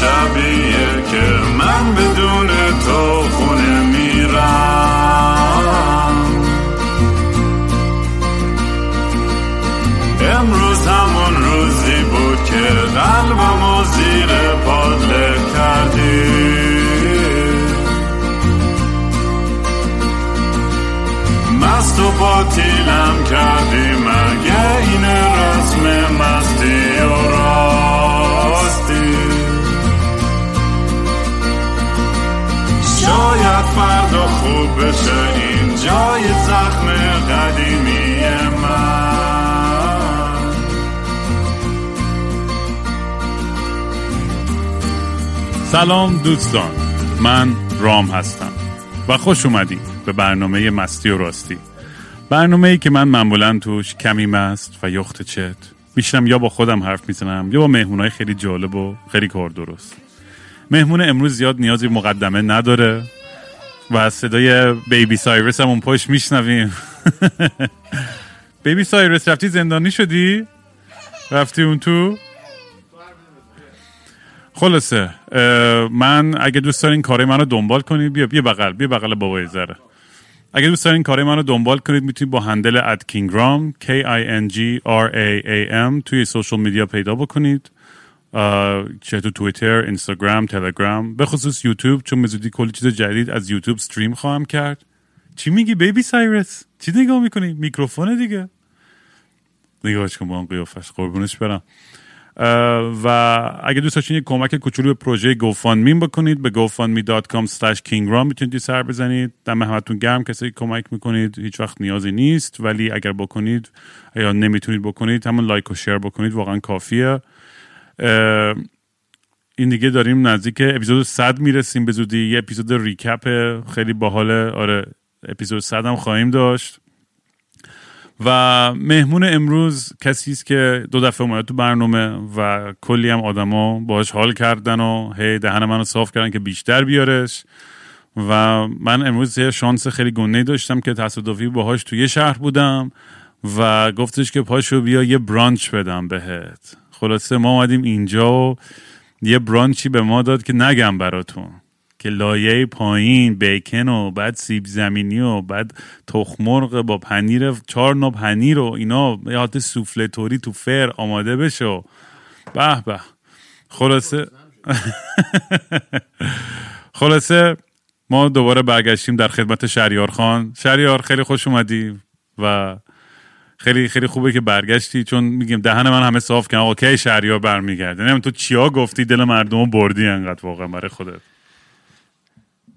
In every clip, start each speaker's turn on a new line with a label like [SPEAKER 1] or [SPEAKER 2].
[SPEAKER 1] شبیه که من بدون تو بشه این جای زخم قدیمی من.
[SPEAKER 2] سلام دوستان من رام هستم و خوش اومدید به برنامه مستی و راستی. برنامه ای که من معمولا توش کمی مست و یخت چت میشنم یا با خودم حرف می‌زنم یا با مهمونای خیلی جالب و خیلی کار درست. مهمون امروز زیاد نیازی مقدمه نداره. و از صدای بیبی سایرس هم اون پشت میشنویم بیبی سایرس رفتی زندانی شدی؟ رفتی اون تو؟ خلاصه من اگه دوست دارین کار منو دنبال کنید بیا بیا بغل بیا بغل بابای زره اگه دوست دارین کار منو دنبال کنید می‌تونید با هندل ات کینگرام K I N G R A A M توی سوشال میدیا پیدا بکنید چه تو توییتر، اینستاگرام، تلگرام به خصوص یوتیوب چون به زودی کلی چیز جدید از یوتیوب استریم خواهم کرد. چی میگی بیبی سایرس؟ چی نگاه می‌کنی؟ میکروفون دیگه. نگاهش کن با اون قیافش. قربونش برم. و اگه دوست داشتین یک کمک کوچولو به پروژه گوفاندمی بکنید به gofundme.com slash kingram می‌تونید سر بزنید. دم همتون گرم کسی کمک می‌کنید. هیچ وقت نیازی نیست. ولی اگر بکنید یا نمی‌تونید بکنید همون لایک و شیر بکنید واقعا کافیه. این دیگه داریم نزدیک اپیزود 100 می‌رسیم به زودی. یه اپیزود ریکپ خیلی باحاله آره اپیزود 100 هم خواهیم داشت. و مهمون امروز کسی است که دو دفعه اومده تو برنامه و کلی هم آدما باهاش حال کردن و هی دهن منو صاف کردن که بیشتر بیارش. و من امروز یه شانس خیلی گنده داشتم که تصادفی باهاش تو یه شهر بودم و گفتش که پاشو بیا یه برانچ بدم بهت. خلاصه ما اومدیم اینجا و یه برانچی به ما داد که نگم براتون. که لایه پایین بیکن و بعد سیب زمینی و بعد تخمرغ با پنیر چهار نوع پنیر و اینا یه حالت سوفله توری تو فر آماده بشه به به. خلاصه خلاصه ما دوباره برگشتیم در خدمت شهریار خان. شهریار خیلی خوش اومدی و خیلی خیلی خوبه که برگشتی چون میگیم دهن من همه صاف کردن. آقا کی شهریار برمیگرده؟ نمیم تو چیا گفتی دل مردم بردی انقدر واقعا برای خودت.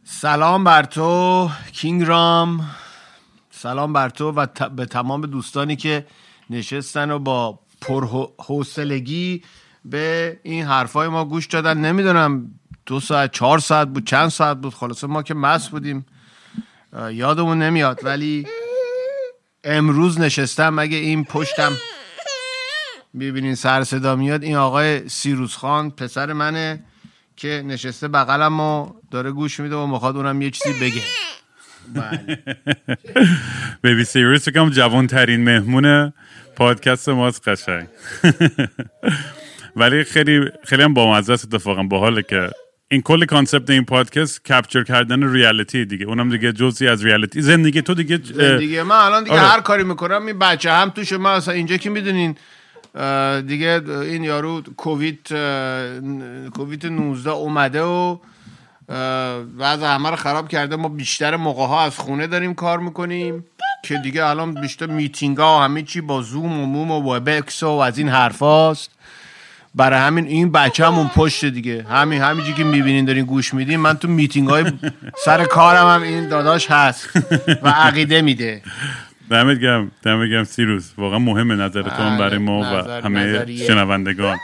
[SPEAKER 3] سلام بر تو کینگ رام. سلام بر تو و ت- به تمام دوستانی که نشستن و با پرحوصلگی به این حرفای ما گوش دادن. نمی‌دونم دو ساعت چهار ساعت بود چند ساعت بود. خلاصه ما که مست بودیم. یادمون نمیاد ولی امروز نشستم اگه این پشتم ببینین سر صدا میاد. این آقای سیروس خان پسر منه که نشسته بغلم و داره گوش میده و می‌خواد اونم یه چیزی بگه.
[SPEAKER 2] بیبی سیریس فکرم جوان ترین مهمون پادکست ماست قشنگ. ولی خیلی خیلی هم بامزه است اتفاقا. باحاله که این کل concept این پادکست capture کردن reality دیگه. اونم دیگه جزئی از reality. زندگی تو دیگه
[SPEAKER 3] دیگه من الان دیگه
[SPEAKER 2] آره.
[SPEAKER 3] هر کاری می‌کنم این بچه هم توش من اصلا اینجا که می‌دونین دیگه این یارو کووید کووید 19 اومده و وضع همه رو خراب کرده. ما بیشتر موقع ها از خونه داریم کار می‌کنیم که دیگه الان بیشتر میتینگ ها و همه چی با زوم و موم و وبکس و از این حرف هاست برای همین این بچه هم اون پشت دیگه. همین همینجی که می‌بینین دارین گوش میدین من تو میتینگ های سر کارم هم این داداش هست و عقیده میده.
[SPEAKER 2] دمت گرم دمت گرم سیروس. واقعا مهمه نظرتون
[SPEAKER 3] بله،
[SPEAKER 2] برای ما و همه
[SPEAKER 3] نظریه.
[SPEAKER 2] شنوندگان.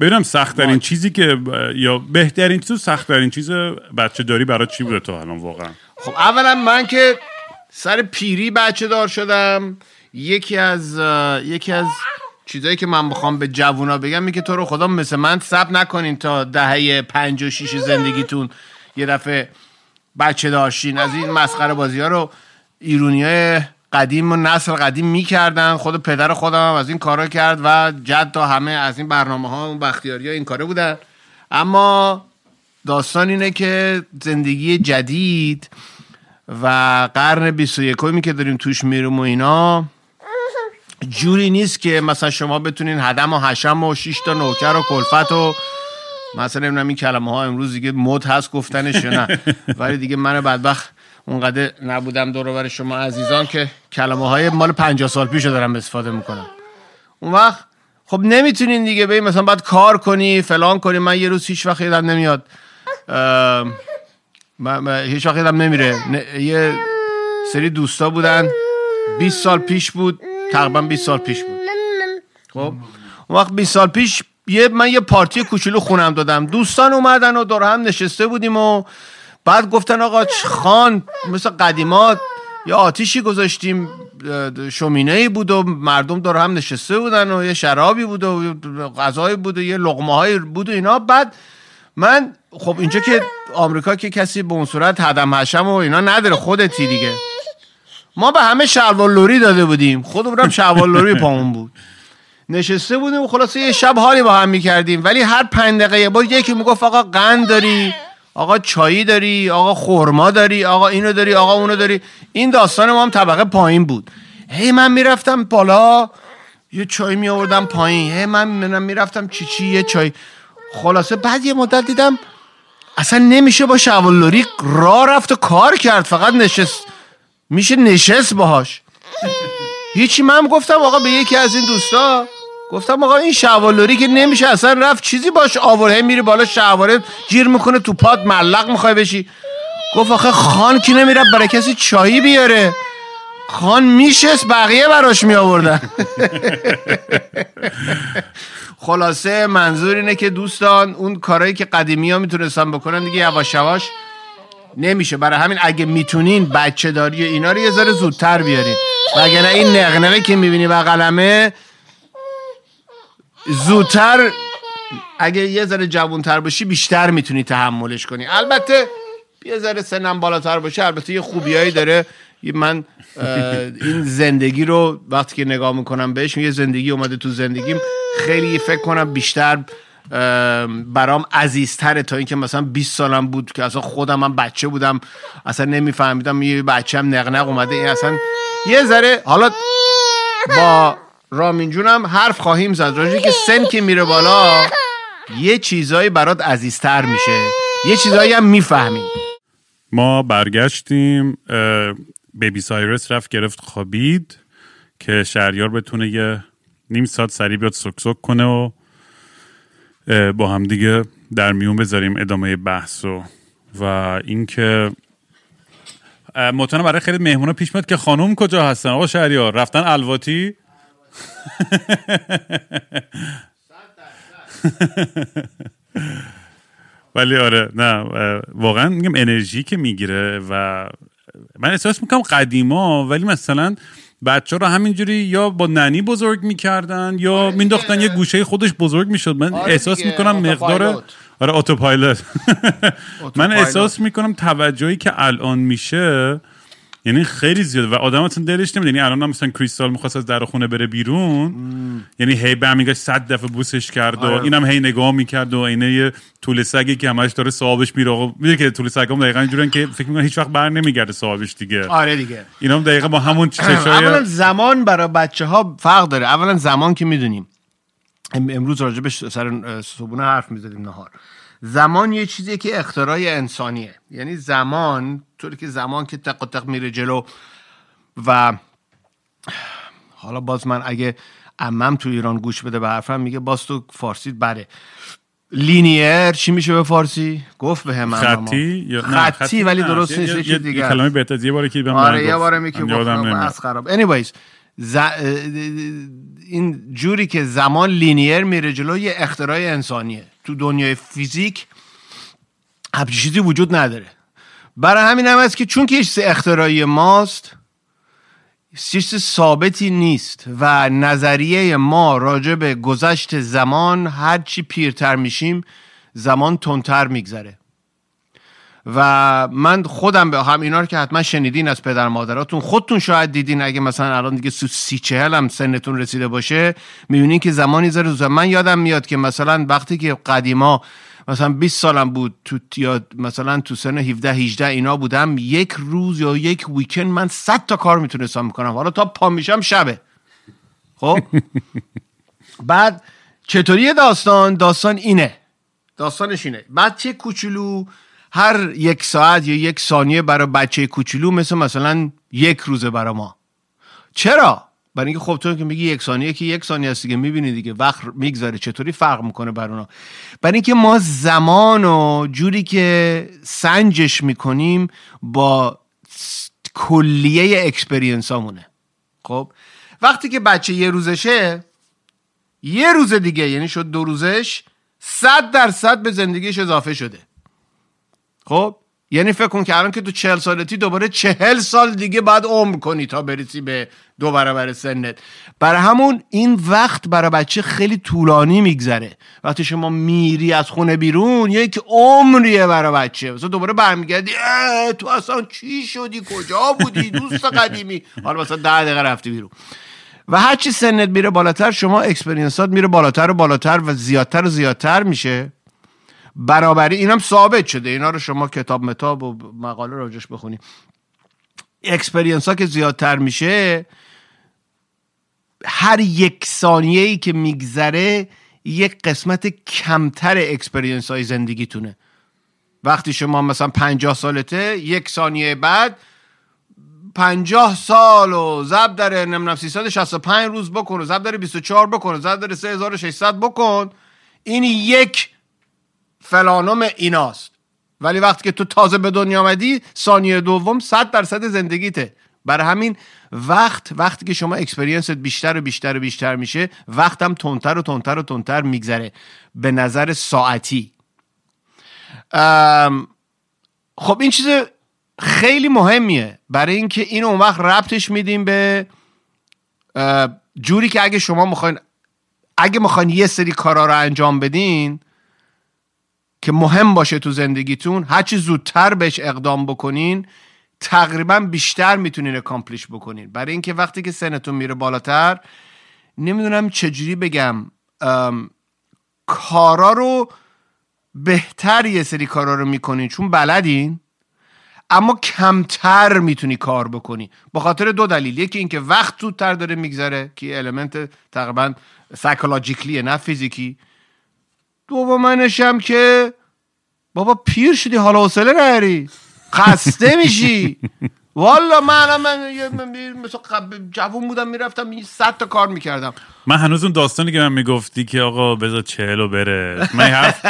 [SPEAKER 2] ببینم سخت ترین چیزی که یا بهترین چیز و سخت ترین چیز بچه داری برای چی بوده تو الان واقعا؟
[SPEAKER 3] خب اولا من که سر پیری بچه دار شدم. یکی از یکی از چیزایی که من می‌خوام به جوونا بگم که تو رو خدا مثل من سب نکنین تا دهه پنج و شیش زندگیتون. یه دفعه بچه داشتین. از این مسخره بازی ها رو ایرونی های قدیم و نسل قدیم می‌کردن. خود پدر خودم هم از این کارا کرد و جد تا همه از این برنامه ها و بختیاری ها این کاره بودن. اما داستان اینه که زندگی جدید و قرن 21 که داریم توش میریم و اینا جوری نیست که مثلا شما بتونین هدم و حشم و شیش تا نوکر و کلفت و مثلا نمی‌دونم این کلمه ها امروز دیگه مد هست گفتنش یا نه. ولی دیگه من بدبخت اونقدر نبودم دور بر شما عزیزان که کلمه های مال 50 سال پیش رو دارم استفاده می‌کنم. اون وقت خب نمی‌تونین دیگه ببین مثلا باید کار کنی فلان کنی. من یه روز هیچ وقت یادم نمیاد. من- هیچ وقت یادم نمیره. یه سری دوستا بودن. 20 سال پیش بود. تقریبا 20 سال پیش بود. خب اون وقت 20 سال پیش یه من یه پارتی کوچولو خونم دادم. دوستان اومدن و دور هم نشسته بودیم و بعد گفتن آقا خان مثل قدیمات یه آتیشی گذاشتیم شومینه ای بود و مردم دور هم نشسته بودن و یه شرابی بود و غذایی بود و یه لقمه های بود و اینا. بعد من خب اینجا که آمریکا که کسی به اون صورت هدم حشم و اینا نداره خودتی دیگه. ما به همه شلوار لوری داده بودیم. خودمون هم شلوار لوری پامون بود. نشسته بودیم و خلاصه یه شب حالی با هم می‌کردیم. ولی هر پنج دقیقه بار یکی می‌گفت آقا قند داری؟ آقا چایی داری؟ آقا خورما داری؟ آقا اینو داری؟ آقا اونو داری؟ این داستان ما هم طبقه پایین بود. هی من می‌رفتم بالا یه چای می آوردم پایین. هی من منم می‌رفتم چی چی یه چای. خلاصه بعد یه مدت دیدم اصلا نمیشه با شوالوری راه رفت و کار کرد. فقط نشست. میشه نشست باهاش. هیچی من گفتم آقا به یکی از این دوستا. گفتم آقا این شوالوری که نمیشه اصلا رفت چیزی باش آور هی میری بالا شواره گیر می‌کنه تو پات ملق می‌خوای بشی. گفت آخه خان کی نمیره برای کسی چایی بیاره؟ خان میشست بقیه براش می آوردن خلاصه منظور اینه که دوستان اون کارهایی که قدیمی ها می‌تونستن بکنن دیگه یواش یواش نمیشه. برای همین اگه می‌تونین بچه داری اینا رو یه ذره زودتر بیارین. وگرنه این نقنقه که می‌بینی بغلمه زودتر اگه یه ذره جوانتر باشی بیشتر می‌تونی تحملش کنی. البته یه ذره سنم بالاتر باشه البته یه خوبیایی داره. من این زندگی رو وقتی که نگاه می‌کنم بهش یه زندگی اومده تو زندگیم خیلی فکر کنم بیشتر برام عزیزتره تا اینکه مثلا 20 سالم بود که اصلا خودم من بچه بودم. اصلا نمیفهمیدم یه بچه هم نقنق اومده. این اصلا یه ذره حالا با رامین جونم حرف خواهیم زد. راجعی که سن که میره بالا یه چیزایی برات عزیزتر میشه. یه چیزایی هم می‌فهمی.
[SPEAKER 2] ما برگشتیم بیبی سایرس رفت گرفت خوابید که شهریار بتونه یه نیم ساعت سریع بیاد سک کنه و با هم دیگه در میون بذاریم ادامه بحث و و اینکه مطمئنم برای خیلی مهمونا پیش میاد که خانم کجا هستن؟ آقا شهریار رفتن الواتی؟ ولی آره نه واقعا میگم انرژی که می‌گیره و من احساس می‌کنم قدیما ولی مثلا بچه رو همینجوری یا با ننی بزرگ می‌کردن یا مینداختن یه گوشه خودش بزرگ می‌شد من
[SPEAKER 3] آره
[SPEAKER 2] احساس می‌کنم مقدار. آره اتوپایلوت من. احساس می‌کنم توجهی که الان میشه یعنی خیلی زیاد و آدم اصلا دلش نمیده. یعنی الان مثلا کریستال می‌خواست از در خونه بره بیرون. یعنی هی برمیگشت صد دفعه بوسش کرد و
[SPEAKER 3] آره.
[SPEAKER 2] اینم هی نگاه می‌کرد و اینه یه طول سگی که همش داره صاحبش میره. آقا می‌دونی که طول سگ هم دقیقا اینجورن که فکر می‌کنن هیچ وقت بر نمیگرده صاحبش دیگه.
[SPEAKER 3] آره دیگه.
[SPEAKER 2] اینا هم دقیقا با همون
[SPEAKER 3] اولا
[SPEAKER 2] چشای
[SPEAKER 3] زمان برای بچه ها فرق داره. اولا زمان که می‌دونیم. امروز راجبش سر صبحونه حرف می‌زدیم نهار. زمان یه چیزیه که اختراع انسانیه یعنی زمان طوری که زمان که تق تق میره جلو و حالا باز من اگه امم تو ایران گوش بده به حرفم میگه باز تو فارسی بله لینیر چی میشه به فارسی گفت به هم
[SPEAKER 2] خطی یا
[SPEAKER 3] خطی ولی. درست نیست
[SPEAKER 2] یه-
[SPEAKER 3] یه چیز
[SPEAKER 2] یه-
[SPEAKER 3] دیگه
[SPEAKER 2] یه. کلمه بهتر یه باره که به من
[SPEAKER 3] آره یه. باره می که
[SPEAKER 2] من یادم
[SPEAKER 3] گفتم. از خراب anyways ز... این جوری که زمان لینیر میره جلو یه اختراع انسانیه. تو دنیای فیزیک همچین چیزی وجود نداره. برای همین هم است که چون که چیز اختراعی ماست چیز ثابتی نیست و نظریه ما راجع به گذشت زمان هرچی پیرتر میشیم زمان تندتر میگذره. و من خودم به هم اینا رو که حتما شنیدین از پدر مادراتون خودتون شاید دیدین اگه مثلا الان دیگه سی چهل هم سنتون رسیده باشه می‌بینین که زمانی زود من یادم میاد که مثلا وقتی که قدیما مثلا 20 سالم بود تو یا مثلا تو سن 17 18 اینا بودم یک روز یا یک ویکند من 100 تا کار می‌تونستم می‌کنم حالا تا پا میشم شبه. خب؟ بعد چطوری داستان؟ داستان اینه. داستانش اینه. بچه کوچولو؟ هر یک ساعت یا یک ثانیه برای بچه کوچولو مثل مثلا یک روزه برای ما. چرا؟ برای اینکه خب تو که میگی یک ثانیه که یک ثانیه است دیگه می‌بینی دیگه وقت میگذره چطوری فرق می‌کنه بر اونا؟ برای اینکه ما زمان و جوری که سنجش می‌کنیم با کلیه experience مونه خب؟ وقتی که بچه یه روزشه یه روز دیگه یعنی شد دو روزش صد درصد به زندگیش اضافه شده. خب یعنی فکر کن که الان که تو چهل سالتی دوباره چهل سال دیگه باید عمر کنی تا برسی به دو برابر سنت. برای همون این وقت برای بچه خیلی طولانی میگذره. وقتی شما میری از خونه بیرون یک عمریه برای بچه. مثلا دوباره برمیگردی تو اصلا چی شدی؟ کجا بودی؟ دوست قدیمی. حالا مثلا ده دقیقه رفتی بیرون. و هرچی سنت میره بالاتر شما experience ات میره بالاتر و بالاتر و زیادتر و زیادتر میشه. برابری. اینم ثابت شده. اینا رو شما کتاب متاب و مقاله راجش بخونی experience ها که زیادتر میشه هر یک ثانیه ای که میگذره یک قسمت کمتر experience های زندگیتونه. وقتی شما مثلا پنجاه سالته یک ثانیه بعد پنجاه سال و ضرب دره نمی‌دونم 365 روز بکن و ضرب دره 24 بکن و ضرب دره 3600 بکن. این یک فلانم ایناست. ولی وقتی که تو تازه به دنیا آمدی ثانیه دوم صد درصد زندگیته. برای همین وقت وقتی که شما experience ات بیشتر و بیشتر و بیشتر میشه وقتم تونتر و تونتر و تونتر میگذره. به نظر ساعتی. خب این چیز خیلی مهمیه. برای اینکه این اون وقت ربطش میدیم به جوری که اگه شما می‌خواین اگه می‌خواین یه سری کارا رو انجام بدین که مهم باشه تو زندگیتون هرچی زودتر بهش اقدام بکنین تقریبا بیشتر می‌تونین accomplish بکنین. برای اینکه وقتی که سنتون میره بالاتر نمی‌دونم چجوری بگم کارا رو بهتر یه سری کارا رو می‌کنین چون بلدین اما کمتر می‌تونی کار بکنی. به خاطر دو دلیل. یکی اینکه وقت زودتر داره میگذره که element تقریبا سایکولوژیکلیه نه فیزیکی. دومنش هم که بابا پیر شدی حالا حوصله نری خسته میشی. والا من من مثلا جوون بودم می‌رفتم صد تا کار می‌کردم.
[SPEAKER 2] من هنوز اون داستانی که من می‌گفتی که آقا بذار چهلو بره. من حرف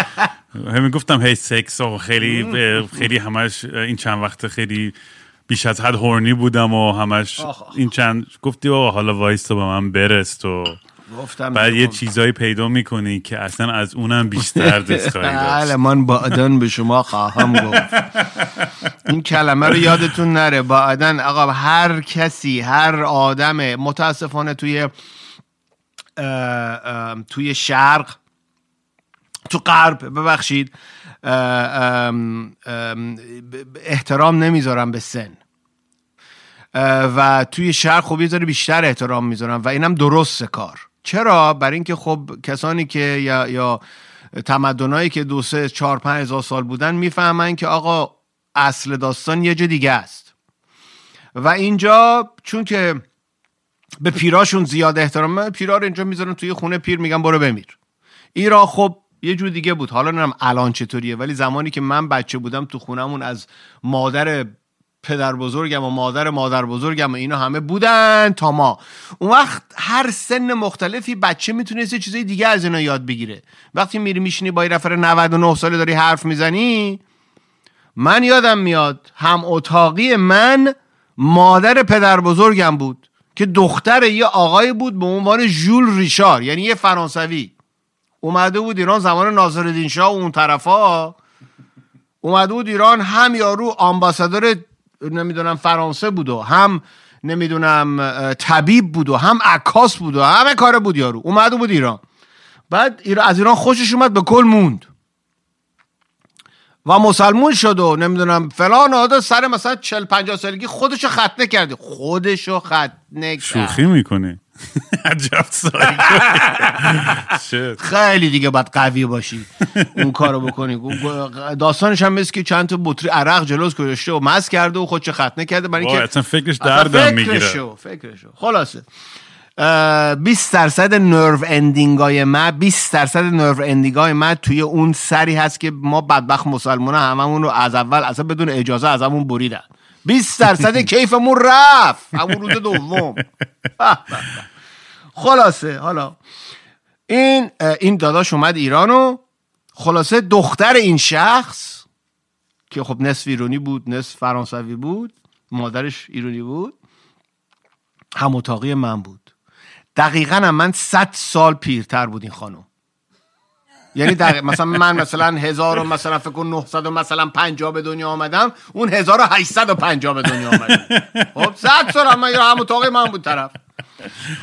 [SPEAKER 2] همین گفتم هی سکس آقا خیلی خیلی همش این چند وقت خیلی بیش از حد هورنی بودم و همش این چند گفتی آقا حالا وایستا به من برست و
[SPEAKER 3] گفتم
[SPEAKER 2] بعد یه چیزایی پیدا می‌کنی که اصلا از اونم بیشتر دوست خواهی
[SPEAKER 3] بله من بعدن به شما خواهم گفت. این کلمه رو یادتون نره. بعدن آقا هر کسی هر آدم متاسفانه توی توی شرق تو غرب ببخشید احترام نمی‌ذارم به سن. و توی شرق خب یه بیشتر احترام می‌ذارم و اینم درست کار. چرا؟ برای اینکه خب کسانی که یا یا تمدنایی که دو سه چهار پنج هزار سال بودن می‌فهمن که آقا اصل داستان یه جا دیگه است. و اینجا چون که به پیراشون زیاد احترام پیرا رو اینجا می‌ذارن توی خونه پیر میگن برو بمیر. ایران خب یه جور دیگه بود. حالا نمی‌دونم الان چطوریه ولی زمانی که من بچه بودم تو خونمون از مادر پدر بزرگم و مادر مادر بزرگم و اینا همه بودن تا ما. اون وقت هر سن مختلفی بچه می‌تونست چیزای دیگه از اینا یاد بگیره. وقتی میری میشینی با یه رفر 99 ساله داری حرف می‌زنی من یادم میاد هم اتاقی من مادر پدر بزرگم بود که دختر یه آقای بود به عنوان ژول ریشار یعنی یه فرانسوی. اومده بود ایران زمان ناصرالدین شاه اون طرفا. اومده بود ایران هم یارو آمباسادور نمی‌دونم فرانسه بود و هم نمی‌دونم طبیب بود و هم عکاس بود و همه کار بود یارو. اومده بود ایران. بعد از ایران خوشش اومد به کل موند. و مسلمون شد و نمی‌دونم فلان آده سر مثلا 40 50 سالگی خودشو ختنه کرده. خودشو ختنه کرد.
[SPEAKER 2] شوخی می‌کنی عجب.
[SPEAKER 3] خیلی دیگه باید قوی باشی. اون کارو بکنی. داستانش هم مثل که چند تا بطری عرق جلوش گذاشته و مست کرده و خودشو ختنه کرده برای اینکه
[SPEAKER 2] اصلا فکرش دردم می‌گیره.
[SPEAKER 3] فکرشو فکرشو. خلاصه. 20 درصد nerve ending های من 20 درصد nerve ending های من توی اون سری هست که ما بدبخت مسلمان هممون رو از اول اصلا بدون اجازه از همون بریدن. 20 درصد کیفمون رفت. همون روز دوم. خلاصه حالا. این این داداش اومد ایران و خلاصه دختر این شخص که خب نصف ایرانی بود نصف فرانسوی بود مادرش ایرانی بود هم اتاقی من بود. دقیقا هم من 100 سال پیرتر بود این خانم. یعنی دقیق مثلا من مثلا هزار و مثلا فکر کن 900 و مثلا 50 به دنیا آمدم اون 1850 به دنیا آمد. خب 100 سال هم هم اتاقی من بود طرف.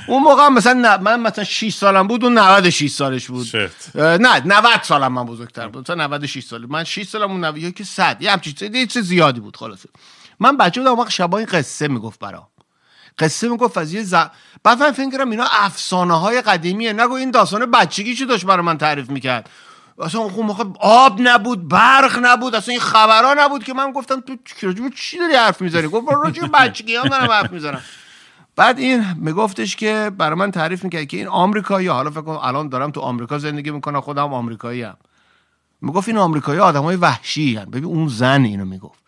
[SPEAKER 3] اون موقع مثلا من مثلا 6 سالم بود اون 96 سالش بود. نه 90 سالم من بزرگتر بود. مثلا 96 سال من 6 سالم اون 90 که 100 یه همچین چیز- یه چیز زیادی بود خلاصه. من بچه بودم اون وقت شبا این قصه می‌گفت برام. قصه می‌گفت از یه ز... بعد من فکر کردم اینا افسانه های قدیمیه. نگو این داستان بچگی چی داشت برای من تعریف می‌کرد. اصلا اون موقع آب نبود برق نبود اصلا این خبرها نبود که من گفتم تو چی داری حرف می‌زنی؟ گفت راجع بچگی هم دارم حرف می‌زنم. بعد این میگفتش که برای من تعریف می‌کرد که این آمریکایی حالا فکر کنم الان دارم تو آمریکا زندگی می‌کنم خودم آمریکایی هم می‌گفت این آمریکایی آدمای وحشی هن. ببین اون زن اینو می‌گفت.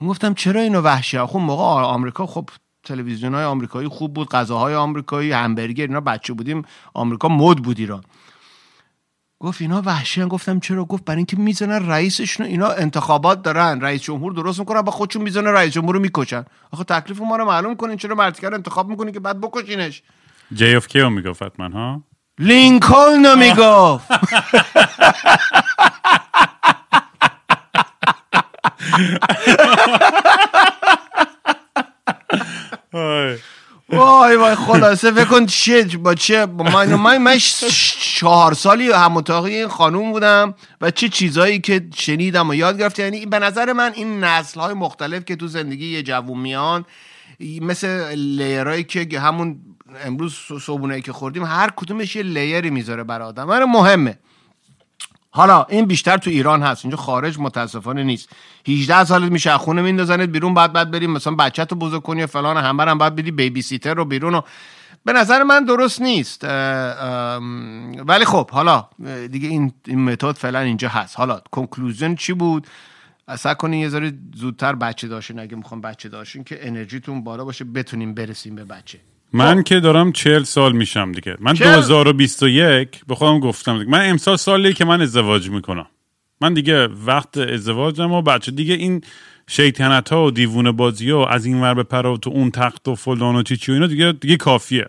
[SPEAKER 3] گفتم چرا اینو وحشی خب موقع آمریکا خب تلویزیون های آمریکایی خوب بود غذاهای آمریکایی همبرگر اینا بچه بودیم آمریکا مد بود ایران گفت اینا وحشی. گفتم چرا گفت برای اینکه می‌زنن رئیسشون اینا انتخابات دارن رئیس جمهور درست می‌کنن با خودشون می‌زنن رئیس جمهور رو می‌کشن آخه تکلیف ما رو معلوم کنین چرا مرتیکر انتخاب می‌کنین که بعد بکشینش
[SPEAKER 2] جی اف کی رو می‌گفت حتما ها
[SPEAKER 3] لینکلن رو می‌گفت. وای وای خلاصه فکر کن چه با چه من من, من چهار سالی هم اتاقی این خانوم بودم و چه چیزایی که شنیدم و یاد گرفتم. یعنی به نظر من این نسل های مختلف که تو زندگی یه جوون میان مثل لیرهایی که همون امروز صبحونه که خوردیم هر کدومش یه لیری می‌ذاره برای آدم. مهمه. حالا این بیشتر تو ایران هست اینجا خارج متاسفانه نیست. 18 سالت میشه خونه میندازنت بیرون بعد بعد بریم مثلا بچه تو بزرگ کنی و فلان همه هم باید بدی بیبی سیتر رو بیرون و به نظر من درست نیست. ولی خب حالا دیگه این این متد فعلا اینجا هست. حالا کنکلوژن چی بود؟ اصلا کنین یه ذره زودتر بچه داشتین اگه می‌خوام بچه داشتین که انرژیتون بالا باشه بتونیم برسیم به بچه.
[SPEAKER 2] من که دارم چهل سال میشم دیگه من
[SPEAKER 3] چهل؟
[SPEAKER 2] 2021 به خودم گفتم دیگه. من امسال سالی که من ازدواج می‌کنم من دیگه وقت ازدواجم و بچه دیگه این شیطنت ها و دیوونه بازی ها و از این ور بپره و تو اون تخت و فلان و چی چی و اینا دیگه دیگه کافیه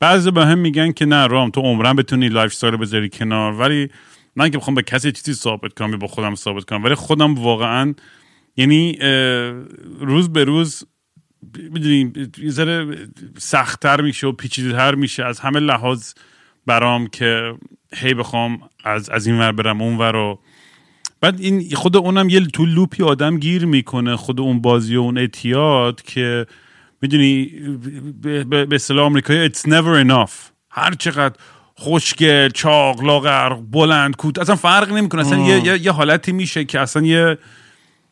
[SPEAKER 2] بعضیا بهم میگن که نه رام تو عمراً بتونی lifestyle بذاری کنار ولی من که بخوام به کسی چیزی ثابت کنم یا با خودم ثابت کنم ولی خودم واقعا یعنی روز به روز می‌دونی یه ذره سختتر میشه و پیچیده‌تر میشه. از همه لحاظ برام که هی بخوام از از این ور برم اون ور و بعد این خود اونم یه تو لوپی آدم گیر می‌کنه خود اون بازی و اون اعتیاد که می‌دونی به- اصطلاح آمریکایی it's never enough. هر چقدر خوشگل چاق لاغر بلند کوت اصلا فرق نمی‌کنه. اصلا یه, یه, یه حالتی میشه که اصلا یه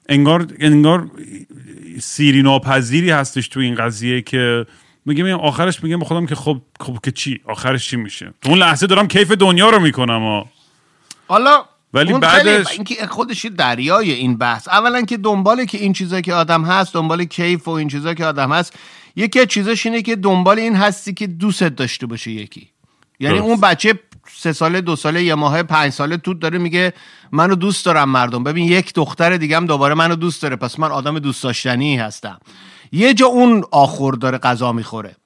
[SPEAKER 2] انگار انگار سیری ناپذیری هستش تو این قضیه که میگم آخرش میگم به خودم که خب خب که چی؟ آخرش چی میشه؟ تو اون لحظه دارم کیف دنیا رو می‌کنم ها.
[SPEAKER 3] حالا
[SPEAKER 2] ولی
[SPEAKER 3] اون
[SPEAKER 2] بعدش-
[SPEAKER 3] اینکه خودش دریای این بحث. اولا که دنبال که این چیزا که آدم هست دنبال کیف و این چیزا که آدم هست یکی از چیزاش اینه که دنبال این هستی که دوستت داشته باشه یکی. یعنی
[SPEAKER 2] درست.
[SPEAKER 3] اون بچه سه ساله دو ساله یه ماه پنج ساله تو داره میگه منو دوست دارم مردم. ببین یک دختر دیگه هم دوباره منو دوست داره. پس من آدم دوست داشتنی هستم. یه جا اون آخور داره غذا می‌خوره.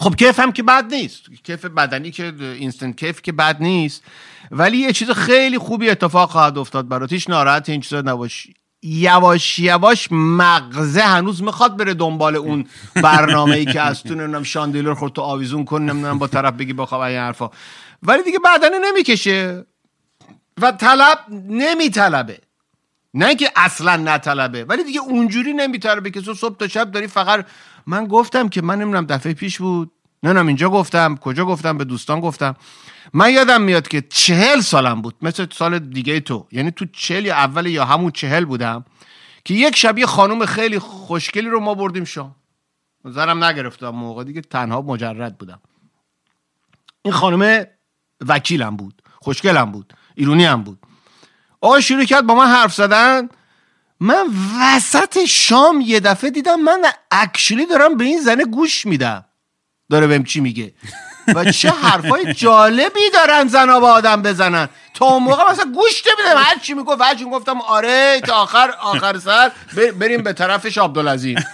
[SPEAKER 3] خب کیف هم که بد نیست. کیف بدنی که اینستنت کیف که بد نیست. ولی یه چیز خیلی خوبی اتفاق خواهد افتاد. برات ناراحت این چیزا نباش. یواش یواش مغزه هنوز می‌خواد بره دنبال اون برنامه ای که از تو نمی‌دونم شاندیلر خود تو آویزون کن نمی‌دونم با طرف بگی بخواب این حرفا. ولی دیگه بدنه نمی‌کشه. و طلب نمیطلبه. نه که اصلا نطلبه ولی دیگه اونجوری نمیطلبه که تو صبح تا شب داری فقط من گفتم که من نمی‌دونم دفعه پیش بود. نه اینجا گفتم کجا گفتم به دوستان گفتم. من یادم میاد که چهل سالم بود مثل سال دیگه تو. یعنی تو چهل یا اول یا همون چهل بودم که یک شب یه خانوم خیلی خوشگلی رو ما بردیم شام. زرم نگرفتم موقع دیگه تنها مجرد بودم. این خانم وکیلم بود خوشگلم بود ایرونی هم بود. آقا شروع کرد با من حرف زدن. من وسط شام یه دفعه دیدم من اکشلی دارم به این زنه گوش میدم. داره بهم چی میگه؟ و چه حرفای جالبی دارن زنا با آدم بزنن. تا اون موقع مثلا گوش نمیدم. هر چی می‌گفت هر چی گفتم آره تا آخر آخر سر. بریم به طرفش عبدالعظیم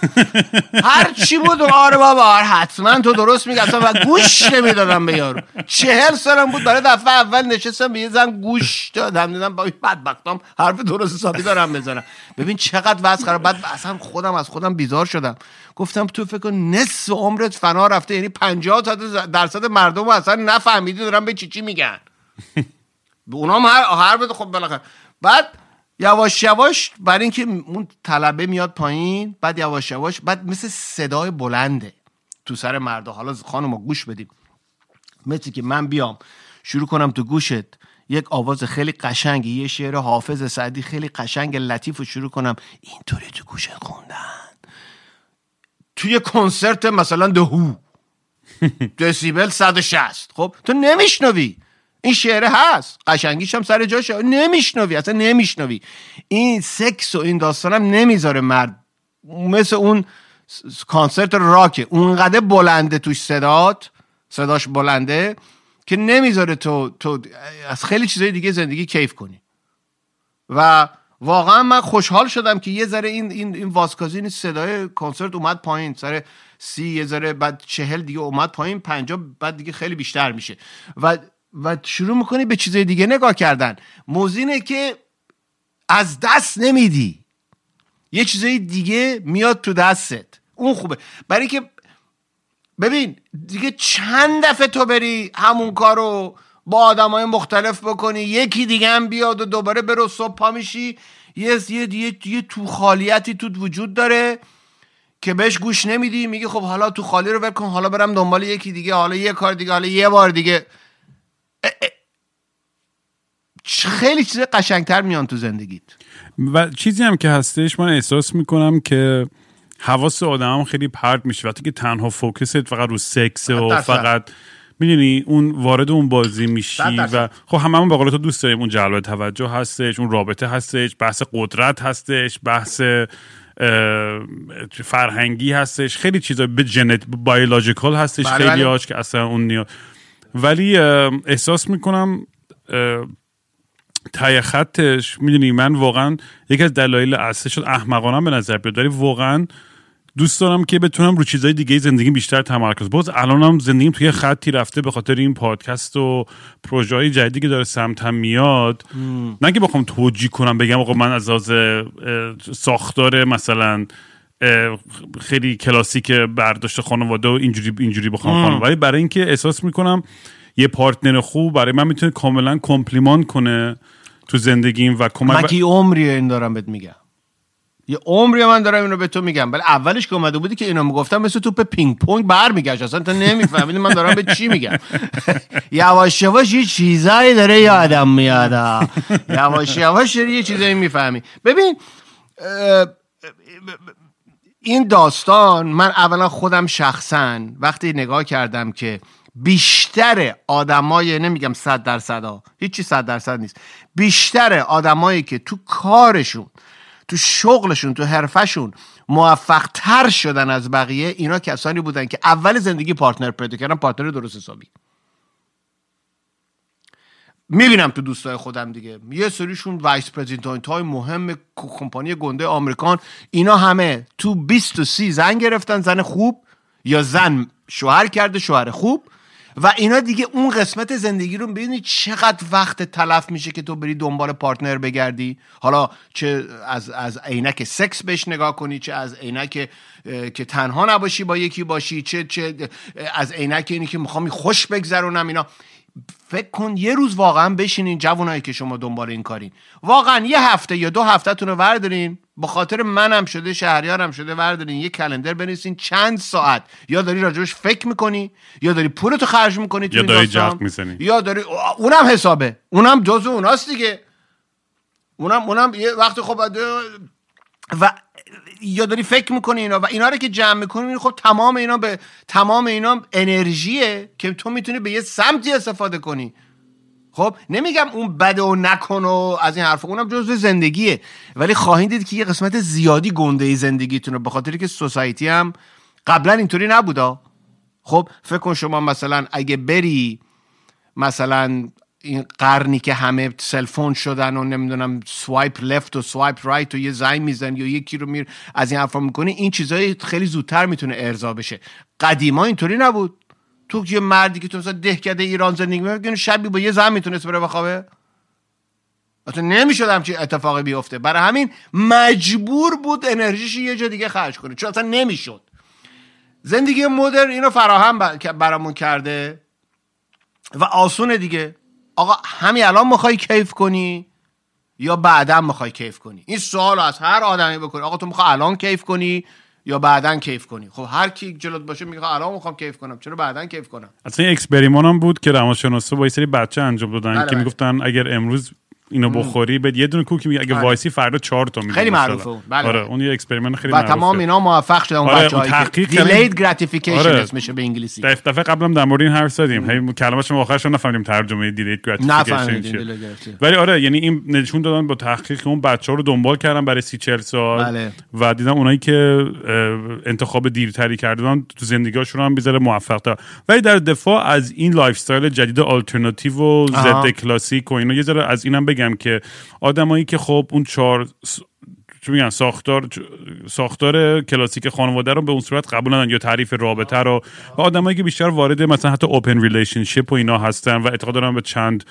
[SPEAKER 3] هر چی بود آره بابا آره حتما تو درست میگی. اصلا و گوش نمی‌دادم به یارو. چهل سالم بود برای دفعه اول نشستم به یه زن گوش دادم. دیدم با این بدبختام حرف درست حسابی دارم بزنم. ببین چقدر وضع خراب. بعد اصلا خودم از خودم بیزار شدم. گفتم تو فکر نصف عمرت فنا رفته. یعنی 50 درصد مردم اصلا نفهمیدی دارن به چی چی میگن. به اونام هر هر بده خب بالاخره. بعد یواش یواش برای اینکه اون طلبه میاد پایین بعد یواش یواش بعد مثل صدای بلنده تو سر مردا. حالا خانم گوش بدیم مثل که من بیام شروع کنم تو گوشت. یک آواز خیلی قشنگی یه شعر حافظ سعدی خیلی قشنگ لطیف رو شروع کنم. اینطوری تو گوشت خوندن. توی کنسرت مثلا دهو دسیبل 160 خب تو نمیشنوی. این شعره هست. قشنگیش هم سر جاشه نمیشنوی اصلا نمیشنوی. این سکس و این داستانم نمی‌ذاره مرد. مثل اون کانسرت راکه اونقدر بلنده توش صدات صداش بلنده که نمی‌ذاره تو تو از خیلی چیزای دیگه زندگی کیف کنی. و واقعا من خوشحال شدم که یه ذره این این این واسکازین صدای کنسرت اومد پایین. سر سی یه ذره بعد چهل دیگه اومد پایین. پنجاه بعد دیگه خیلی بیشتر میشه. و و شروع می‌کنی به چیزای دیگه نگاه کردن. موزینه که از دست نمیدی. یه چیزای دیگه میاد تو دستت. اون خوبه. برای که ببین دیگه چند دفعه تو بری همون کارو با آدم های مختلف بکنی یکی دیگه هم بیاد و دوباره برو صبح پا میشی. یه, یه, یه, یه تو خالیتی تو وجود داره که بهش گوش نمیدی. میگی خب حالا تو خالی رو بکن حالا برم دنبال یکی دیگه حالا یه کار دیگه حالا یه بار دیگه. خیلی چیز قشنگتر میان تو زندگیت.
[SPEAKER 2] و چیزی هم که هستش من احساس می‌کنم که حواس آدم هم خیلی پرد میشه. وقتی که تنها فوکست فقط رو سکس و فقط می‌دونی اون وارد اون بازی میشی و خب هممون به قول تو دوست داریم. اون جلب توجه هستش اون رابطه هستش بحث قدرت هستش بحث فرهنگی هستش. خیلی چیزا به جنت بایولوژیکال هستش بله خیلی بله. که اصلا اون نیا ولی احساس می‌کنم تای خطش می‌دونی من واقعا یکی از دلایل اصلی شد احمقانه به نظر بیاد. ولی واقعا دوست دارم که بتونم رو چیزهای دیگه زندگی بیشتر تمرکز باز الانم زندگیم توی خطی رفته به خاطر این پادکست و پروژه های جدیدی که داره سمتم میاد. نه که بخوام توجیه کنم بگم آقا من از از ساختار مثلا خیلی کلاسیک برداشت خانواده و اینجوری اینجوری بخوام خانم ولی برای اینکه احساس می‌کنم یه پارتنر خوب برای من می‌تونه کاملا کمپلیمان کنه تو زندگیم و
[SPEAKER 3] کمک عمری این دارم بهت میگم. یه عمری من دارم اینو به تو میگم. ولی اولش که اومده بودی که اینو می‌گفتم مثل توپ پینگ پونگ برمیگشت. اصلا تو نمیفهمیدی من دارم به چی میگم. یواش یواش یه چیزایی داره یادم میاد. یواش یواش یه چیزایی می‌فهمی. ببین این داستان من اولا خودم شخصا وقتی نگاه کردم که بیشتر آدمای نمیگم صد درصد ها هیچی صد درصد نیست. بیشتر آدمایی که تو کارشون تو شغلشون تو حرفشون موفق تر شدن از بقیه اینا کسانی بودن که اول زندگی partner پیدا کردن partner درست حسابی. می‌بینم تو دوستای خودم دیگه. یه سریشون vice president های مهم کمپانی گنده آمریکان. اینا همه تو 20 و 30 زن گرفتن زن خوب یا زن شوهر کرده شوهر خوب. و اینا دیگه اون قسمت زندگی رو ببینید چقدر وقت تلف میشه که تو بری دنبال پارتنر بگردی. حالا چه از از عینک سکس بهش نگاه کنی چه از عینک که تنها نباشی با یکی باشی چه چه از عینک اینی که می‌خوام خوش بگذرونم اینا. فکر کن یه روز واقعا بشینین جوانایی که شما دنبال این کارین. واقعا یه هفته یا دو هفتهتون رو وردارین با خاطر منم شده شهریارم شده وردارین یه کلندر بنویسین چند ساعت. یا داری راجبش فکر می‌کنی یا داری پولتو خرج می‌کنی تو
[SPEAKER 2] یا داری جغ می‌زنی.
[SPEAKER 3] یا داری اونم حسابه. اونم جزو اوناست دیگه. اونم اونم یه وقتی خب و یا داری فکر می‌کنی اینا و اینا رو که جمع می‌کنی خب تمام اینا به تمام اینا انرژیه که تو می‌تونی به یه سمتی استفاده کنی. خب نمیگم اون بده و نکن و از این حرف اونم جزء زندگیه. ولی خواهید دید که یه قسمت زیادی گنده زندگیتونه به خاطر که سوسایتی هم قبلا اینطوری نبودا. خب فکر کن شما مثلا اگه بری مثلا این قرنی که همه cell phone شدن و نمی‌دونم swipe left و swipe right و یه زنگ میزن یا یکی رو میر از این حرفا می‌کنی این چیزای خیلی زودتر می‌تونه ارضا بشه. قدیما اینطوری نبود. تو یه مردی که تو مثلا دهکده ایران زندگی می‌کنه شبی با یه زن می‌تونست بره بخوابه. اصلا نمی‌شد همچین اتفاقی بیفته. برای همین مجبور بود انرژیش یه جا دیگه خرج کنه چون اصلا نمی‌شد. زندگی مدرن اینو فراهم برامون کرده و آسونه دیگه. آقا همین الان می‌خوای کیف کنی؟ یا بعدا می‌خوای کیف کنی؟ این سوال از هر آدمی بکنی آقا تو می‌خوای الان کیف کنی یا بعدا کیف کنی؟ خب هر کی جلوت باشه میگه الان می‌خوام کیف کنم. چرا بعدا کیف کنم؟
[SPEAKER 2] اصلا یه experiment هم بود که روانشناسا با یه سری بچه انجام دادن
[SPEAKER 3] بله،
[SPEAKER 2] که
[SPEAKER 3] بله.
[SPEAKER 2] می‌گفتن اگر امروز اینو بخوری به یه دونه کوکی میگه اگه
[SPEAKER 3] بله.
[SPEAKER 2] وایسی فردا چهار تا میگه
[SPEAKER 3] خیلی. معروفه. بله،
[SPEAKER 2] آره. اون یه experiment خیلی
[SPEAKER 3] و
[SPEAKER 2] معروفه
[SPEAKER 3] تمام اینا موفق شدن اون
[SPEAKER 2] آره،
[SPEAKER 3] که
[SPEAKER 2] تحقیق کردن-
[SPEAKER 3] gratification
[SPEAKER 2] آره.
[SPEAKER 3] اسمشه به انگلیسی
[SPEAKER 2] دف- دفعه قبلم در مورد این حرف زدیم هی کلمه‌ش آخرش رو نفهمیدیم ترجمه
[SPEAKER 3] delayed gratification چیه.
[SPEAKER 2] ولی آره یعنی این نشون دادن با تحقیق اون بچه ها رو دنبال کردن برای سی چل سال
[SPEAKER 3] بله.
[SPEAKER 2] و دیدن اونایی که انتخاب دیرتری کردن تو زندگیاشون هم یه ذره موفق تر ولی در دفاع از این lifestyle جدید آلترناتیو و. ضد کلاسیک و اینا یه ذره از اینم بگم که آدمایی که خب اون چهار چی میگن ساختار ساختار کلاسیک خانواده رو به اون صورت قبول ندارن یا تعریف رابطه رو. و آدمایی که بیشتر وارد مثلا حتی open relationship و اینا هستن و اعتقاد دارن به چند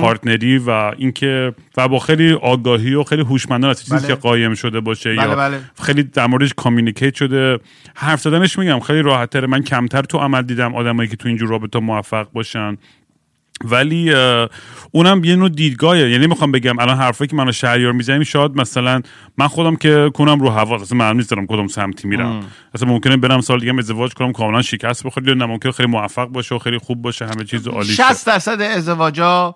[SPEAKER 2] partner ی و اینکه و با خیلی آگاهی و خیلی هوشمندانه از چیزی
[SPEAKER 3] بله.
[SPEAKER 2] که قایم شده باشه
[SPEAKER 3] بله،
[SPEAKER 2] یا
[SPEAKER 3] بله.
[SPEAKER 2] خیلی در موردش communicate شده. حرف زدنش میگم خیلی راحت من کمتر تو عمل دیدم آدمایی که تو اینجور رابطه موفق باشن. ولی اونم یه نوع دیدگاهه یعنی می‌خوام بگم الان حرفایی که منو شهریار می‌زنیم شاید مثلا من خودم که کنم رو هوا اصلا معلوم نیست دارم کدوم سمتی میرم اصلا ممکنه برم سال دیگه ازدواج کنم کاملا شکست بخوره یا نه ممکنه خیلی موفق باشه و خیلی خوب باشه همه چیز عالی شه.
[SPEAKER 3] 60 درصد ازدواجا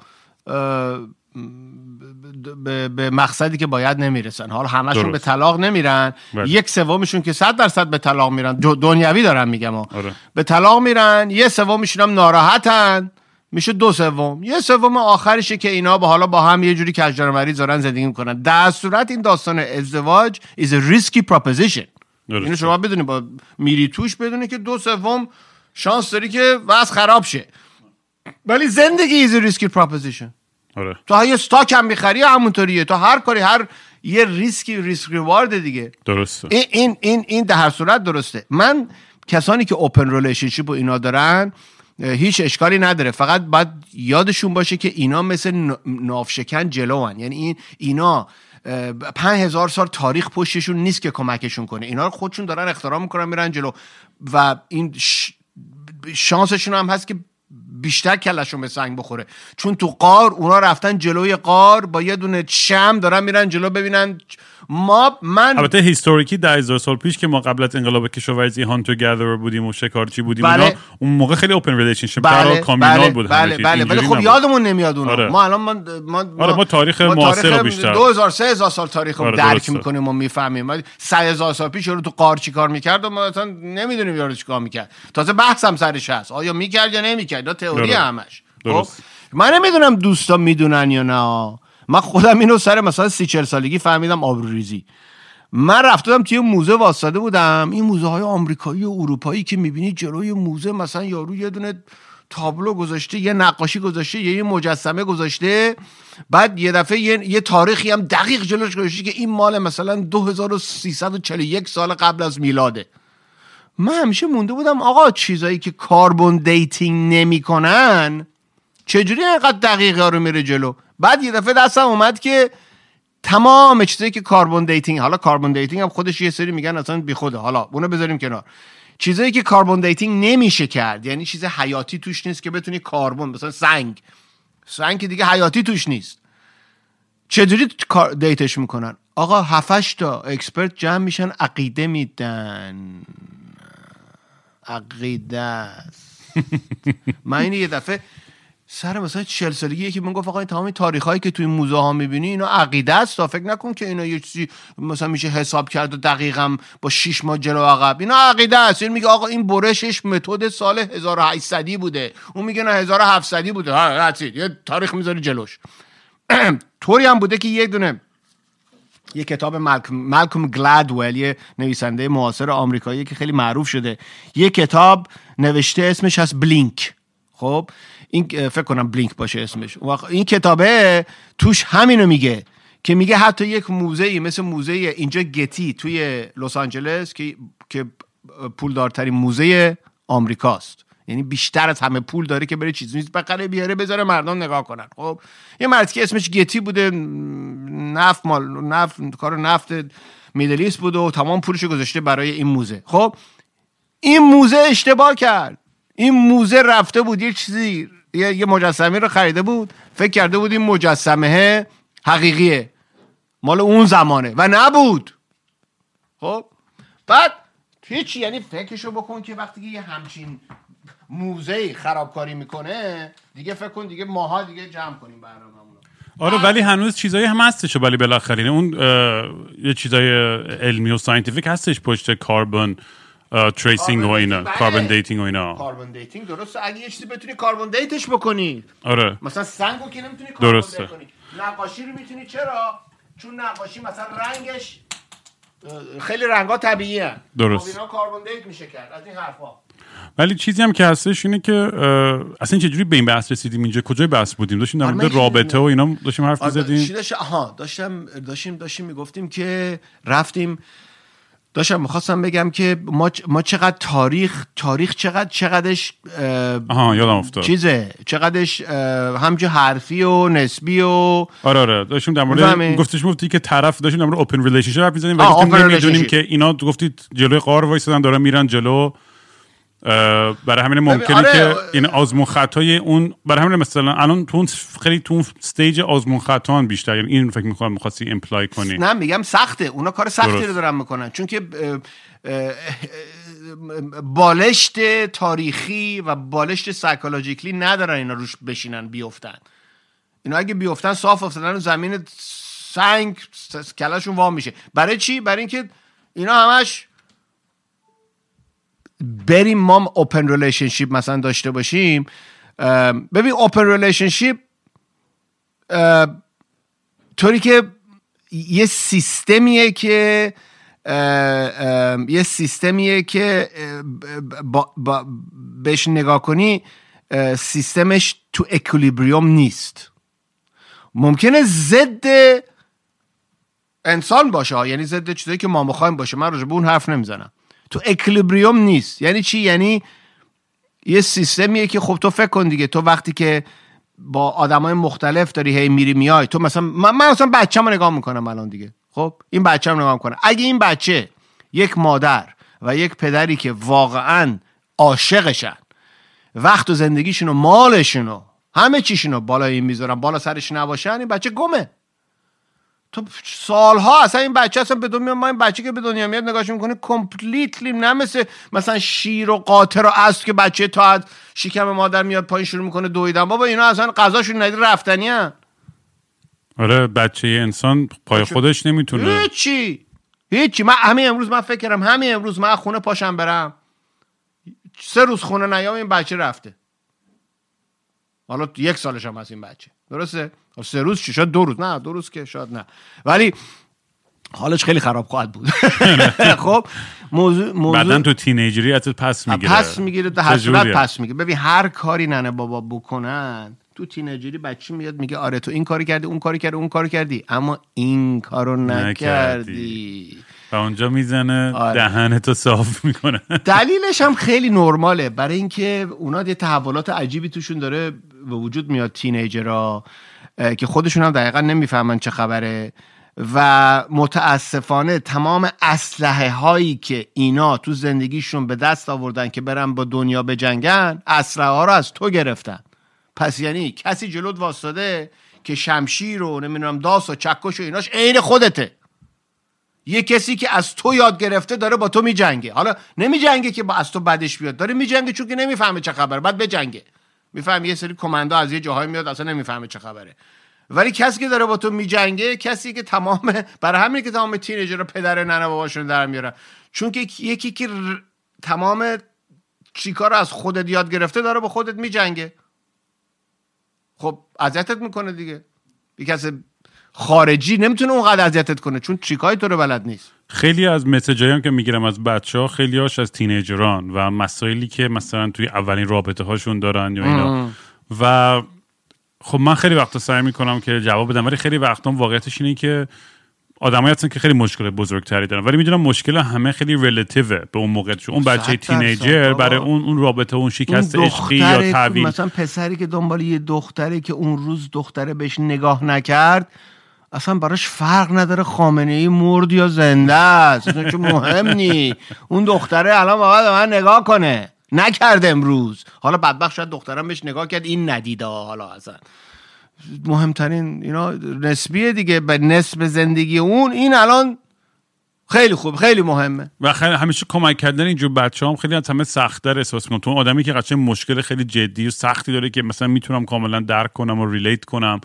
[SPEAKER 3] به, مقصدی که باید نمی‌رسن حالا همشون
[SPEAKER 2] درست.
[SPEAKER 3] به طلاق نمیرن
[SPEAKER 2] بله.
[SPEAKER 3] یک سومشون که 100 درصد به طلاق میرن دنیوی دارم میگم.
[SPEAKER 2] آره.
[SPEAKER 3] به طلاق میرن یه سومشون هم ناراحتن میشه دو سوم. یه سوم آخرشه که اینا با حالا با هم یه جوری کجدار مریض دارن زندگی می‌کنن. در صورت این داستان ازدواج is a risky proposition. اینو شما بدونی با میری توش بدونی که دو سوم شانس داری که وضع خراب شه. ولی زندگی is a risky proposition.
[SPEAKER 2] آره.
[SPEAKER 3] تو یه استاک هم می‌خری همونطوریه. تو هر کاری هر یه ریسکی ریسک ریوارد دیگه.
[SPEAKER 2] درسته.
[SPEAKER 3] این این این این در هر صورت درسته. من کسانی که open relationship و اینا دارن هیچ اشکالی نداره فقط باید یادشون باشه که اینا مثل ن- ناوشکن جلو هن. یعنی این اینا پنج هزار سال تاریخ پشتشون نیست که کمکشون کنه اینا رو خودشون دارن اختراع می‌کنن میرن جلو و این. شانسشون هم هست که بیشتر کلشون به سنگ بخوره چون تو غار اونا رفتن جلوی غار با یه دونه شمع دارن میرن جلو ببینن ما من
[SPEAKER 2] البته historically ده هزار سال پیش که ما قبل از انقلاب کشاورزی hunter gatherer بودیم و شکارچی بودیم
[SPEAKER 3] بله.
[SPEAKER 2] اینا اون موقع خیلی open relationship
[SPEAKER 3] بله
[SPEAKER 2] communal
[SPEAKER 3] بله
[SPEAKER 2] بود
[SPEAKER 3] بله. بله ولی خب. یادمون نمیاد اونا
[SPEAKER 2] آره.
[SPEAKER 3] ما الان ما ما,
[SPEAKER 2] آره، ما تاریخ معاصر رو بیشتر.
[SPEAKER 3] 2000 3000 سال تاریخ رو
[SPEAKER 2] آره،
[SPEAKER 3] درک. می‌کنیم و می‌فهمیم ما 3000 سال پیش رو تو غار چیکار می‌کرد و ما اصلا نمی‌دونیم یارو چیکار می‌کرد تازه بحثم سرش هست آیا می‌کرد یا نمی‌کرد اینا تئوری. همش خب
[SPEAKER 2] درست.
[SPEAKER 3] من نمی‌دونم دوستا می‌دونن یا نه من خودم اینو سر مثلا سی چل سالگی فهمیدم آبروریزی. من رفتم توی موزه وایساده بودم. این موزه های آمریکایی و اروپایی که می‌بینی جلوی موزه مثلا یارو یه دونه تابلو گذاشته یه نقاشی گذاشته یه, یه مجسمه گذاشته. بعد یه دفعه یه, یه تاریخی هم دقیق جلوش گذاشته که این مال مثلا 2341 سال قبل از میلاده. من همیشه مونده بودم آقا چیزایی که carbon dating نمی‌کنن چجوری اینقدر دقیقه رو میره جلو؟ بعد یه دفعه دستم اومد که تمام چیزایی که carbon dating حالا carbon dating هم خودش یه سری میگن اصلا بی خوده. حالا اونو بذاریم کنار. چیزایی که carbon dating نمیشه کرد یعنی چیز حیاتی توش نیست که بتونی carbon مثلا سنگ. سنگ که دیگه حیاتی توش نیست. چجوری date ش می‌کنن؟ آقا هفتش تا expert جمع میشن عقیده میدن. عقیده است. من این یه دفعه سر مثلا چل سالگی یکی من گفت آقا تمام تاریخ هایی که توی موزه ها می‌بینی اینا عقیده است تا فکر نکن که اینا یه چیزی مثلا میشه حساب کرد و دقیقا با 6 ماه جلو عقب. اینا عقیده است. این میگه آقا این برشش متد سال 1800 بوده. اون میگه نه 1700 بوده. ها یه تاریخ می‌ذاری جلوش. طوری هم بوده که یک دونه یه کتاب مالکوم, مالکوم گلادول یه نویسنده معاصر آمریکایی که خیلی معروف شده. یه کتاب نوشته اسمش هست بلینک. خب؟ این فکر کنم بلینک باشه اسمش. این کتابه توش همینو میگه که میگه حتی یک موزه مثل موزه اینجا گتی توی لس آنجلس که که پولدارترین موزه آمریکاست. یعنی بیشتر از همه پول داره که بره چیزی نیست بقره بیاره بذاره مردم نگاه کنن. خب یه مردی که اسمش گتی بوده نفت مال نفت کار نفت میدلیس بوده و تمام پولش گذاشته برای این موزه. خب این موزه اشتباه کرد. این موزه رفته بود یه چیزی یه مجسمه رو خریده بود. فکر کرده بود این مجسمه حقیقیه. مال اون زمانه و نبود. خب؟ بعد هیچی یعنی فکرشو بکن که وقتی که یه همچین موزه خرابکاری می‌کنه دیگه فکر کن دیگه ماها دیگه جمع کنیم برنامه
[SPEAKER 2] آره ولی هنوز چیزایی هم هستش ولی بالاخره اون یه چیزای علمی و scientific هستش پشت carbon tracing و اینا carbon dating و اینا.
[SPEAKER 3] carbon dating درسته. اگه یه چیزی بتونی carbon date ش بکنی.
[SPEAKER 2] آره.
[SPEAKER 3] مثلا سنگو که نمی‌تونی
[SPEAKER 2] carbon.
[SPEAKER 3] date کنی. نقاشی رو می‌تونی چرا؟ چون نقاشی مثلا رنگش خیلی رنگا طبیعی هن.
[SPEAKER 2] درست.
[SPEAKER 3] خب اینا carbon date میشه کرد از این حرفا.
[SPEAKER 2] ولی چیزی هم که هستش اینه که اصلا چجوری به این بحث رسیدیم اینجا؟ کجای بحث بودیم؟ داشتیم در
[SPEAKER 3] آره،
[SPEAKER 2] مورد رابطه و اینا داشتیم حرف
[SPEAKER 3] آره،
[SPEAKER 2] می‌زدیم.
[SPEAKER 3] داشتم داشتیم داشتیم می‌گفتیم که رفتیم داشتم می‌خواستم بگم که ما ما چقدر تاریخ تاریخ چقدر چقدرش
[SPEAKER 2] آها یادم افتاد
[SPEAKER 3] چیزه چقدرش همجور حرفی و نسبی و
[SPEAKER 2] آره آره داشتیم در؟ مورد گفتش گفتی که طرف داشتیم در مورد اوپن ریلیشنشیپ حرف می‌زدیم ولی
[SPEAKER 3] آه،
[SPEAKER 2] گفتیم نمی‌دونیم. که اینا گفتید جلوی قار وایسادن دارن میرن جلو برای همین ممکنه
[SPEAKER 3] آره.
[SPEAKER 2] که این آزمون خطای اون برای همین مثلا الان تو خیلی تو stage آزمون خطا بیشتر. یعنی این فکر می‌کنم می‌خواستی imply کنی.
[SPEAKER 3] نه میگم سخته. اونا کار سختی. رو دارن می‌کنن. چون که بالشت تاریخی و بالشت psychologically ندارن اینا روش بشینن بیفتن. اینا اگه بیفتن صاف افتادن رو زمین سنگ کلشون وا میشه. برای چی؟ برای اینکه اینا همش بریم ما open relationship مثلا داشته باشیم ببین open relationship طوری که یه سیستمیه که یه سیستمیه که با با بهش نگاه کنی سیستمش تو equilibrium نیست ممکنه ضد انسان باشه. یعنی ضد چیزایی که ما می‌خوایم باشه من راجع به اون حرف نمی‌زنم تو اکولیبریوم نیست. یعنی چی؟ یعنی یه سیستمیه که خب تو فکر کن دیگه. تو وقتی که با آدمای مختلف داری هی میری میای تو مثلا من, من مثلا بچه‌مو نگاه می‌کنم الان دیگه. خب؟ این بچه‌مو نگاه می‌کنم. اگه این بچه یک مادر و یک پدری که واقعا عاشقشن وقت و زندگیشونو مالشونو همه چیشونو بالای این می‌ذارن بالا سرش نباشن این بچه گمه. تو سالها اصلا این بچه اصلا به دنیا ما این بچه که به دنیا میاد نگاهش می‌کنه کمپلیتلی نه مثل مثلا شیر و قاطر و اسب که بچه تا از شکم مادر میاد پایین شروع می‌کنه دویدن. بابا اینا اصلا غذاشون ندید رفتنی هن.
[SPEAKER 2] آره بچه انسان پای خودش نمی‌تونه.
[SPEAKER 3] هیچی هیچی. من همین امروز من فکر کردم همین امروز من خونه پاشم برم. سه روز خونه نیام این بچه رفته. حالا یک سالش هم از این بچه. درسته؟ سه روز چی؟ شد دو روز. نه دو روز که شاید نه. ولی حالش خیلی خراب خواهد بود. خب موضوع, موضوع
[SPEAKER 2] بعدا تو تینیجری ازت پس می‌گیره.
[SPEAKER 3] پس می‌گیره در صورت
[SPEAKER 2] چجوریه؟
[SPEAKER 3] پس می‌گیره ببین هر کاری ننه بابا بکنن تو تینیجری بچه میاد میگه آره تو این کاری کردی اون کاری کردی اون کاری کردی. اما این کارو نکردی.
[SPEAKER 2] و اونجا می‌زنه
[SPEAKER 3] آره.
[SPEAKER 2] دهنتو صاف می‌کنه.
[SPEAKER 3] دلیلش هم خیلی نرماله. برای اینکه اونا یه تحولات عجیبی توشون داره به وجود میاد تینیجرها که خودشون هم دقیقا نمی‌فهمن چه خبره. و متاسفانه تمام اسلحه هایی که اینا تو زندگیشون به دست آوردن که برن با دنیا بجنگن اسلحه ها رو از تو گرفتن. پس یعنی کسی جلوت واسطاده که شمشیر و نمی‌دونم داس و چکش و ایناش عین خودته. یه کسی که از تو یاد گرفته داره با تو میجنگه. حالا نمیجنگه که با از تو بدش بیاد. داره میجنگه چون که نمی‌فهمه چه خبره. بعد بجنگه. میفهم یه سری کماندا از یه جاهای میاد اصلا نمی‌فهمه چه خبره. ولی کسی که داره با تو میجنگه کسی که تمام برای همین که تمام تینیجر رو پدر ننه باباشون در میارن. چون که یکی که تمام چیکار از خودت یاد گرفته داره با خودت میجنگه. خب اذیتت می‌کنه دیگه. یه کسی خارجی نمی‌تونه اونقدر اذیتت کنه چون چیکای تو رو بلد نیست.
[SPEAKER 2] خیلی از مسیجایی هم که می‌گیرم از بچه ها خیلی هاش از تینیجران و مسائلی که مثلا توی اولین رابطه هاشون دارن یا اینا. و خب من خیلی وقتا سعی می‌کنم که جواب بدم ولی خیلی وقتا واقعیتش اینه که آدمایی هستن که خیلی مشکل بزرگتری دارن. ولی می‌دونم مشکل همه خیلی ریلیتیوه به اون موقع چون اون بچه تینیجر برای اون اون رابطه اون شکست عشقی یا تحویل
[SPEAKER 3] مثلا پسری که دنبال یه دختری که اون روز دختره بهش نگاه نکرد اصلا براش فرق نداره خامنه ای مرد یا زنده است. که مهم نی اون دختره الان باید من نگاه کنه. نکرد امروز. حالا بدبخت شاید دخترم بهش نگاه کرد. این ندیده حالا اصلا. مهمترین اینا نسبیه دیگه. به نسب زندگی اون. این الان خیلی خوب خیلی مهمه.
[SPEAKER 2] و خیلی همیشه کمک کردن اینجور بچه هم خیلی از همه سختتر احساس می‌کنم. تو آدمی که قشنگ مشکل خیلی جدی و سختی داره که مثلا می‌تونم کاملا درک کنم و ریلیت کنم.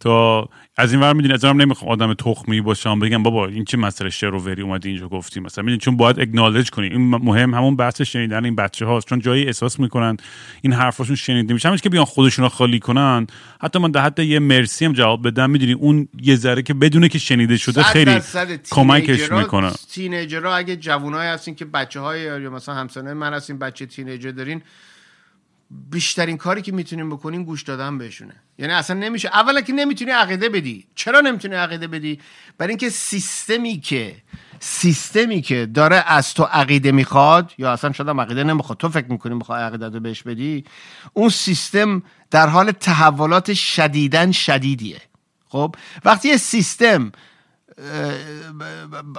[SPEAKER 2] تا از این ور می‌دونی از نمی‌خوام آدم تخمی باشم بگم بابا این چه مسئله شروری اومدی اینجا گفتی مثلا. می‌دونی چون باید اگنالج کنی. این مهم همون بحث شنیدن این بچه هاست چون جایی احساس می‌کنن این حرفاشون شنیده میشه. همش که بیان خودشون رو خالی کنن. حتی من حتی یه مرسی هم جواب بدم. می‌دونی اون یه ذره که بدونه که شنیده شده خیلی کمکش می‌کنه.
[SPEAKER 3] تینیجرها اگه جوونای هستین که بچه های یا مثلا همسانه من هستین بچه تینیجر دارین بیشترین کاری که می‌تونیم بکنیم گوش دادن بهشونه. یعنی اصلا نمیشه اولا که نمی‌تونی عقیده بدی. چرا نمی‌تونی عقیده بدی؟ برای اینکه سیستمی که سیستمی که داره از تو عقیده می‌خواد یا اصلا شاید عقیده نمی‌خواد تو فکر می‌کنی می‌خواد عقیده رو بهش بدی؟ اون سیستم در حال تحولات شدیدن شدیدیه. خب؟ وقتی یه سیستم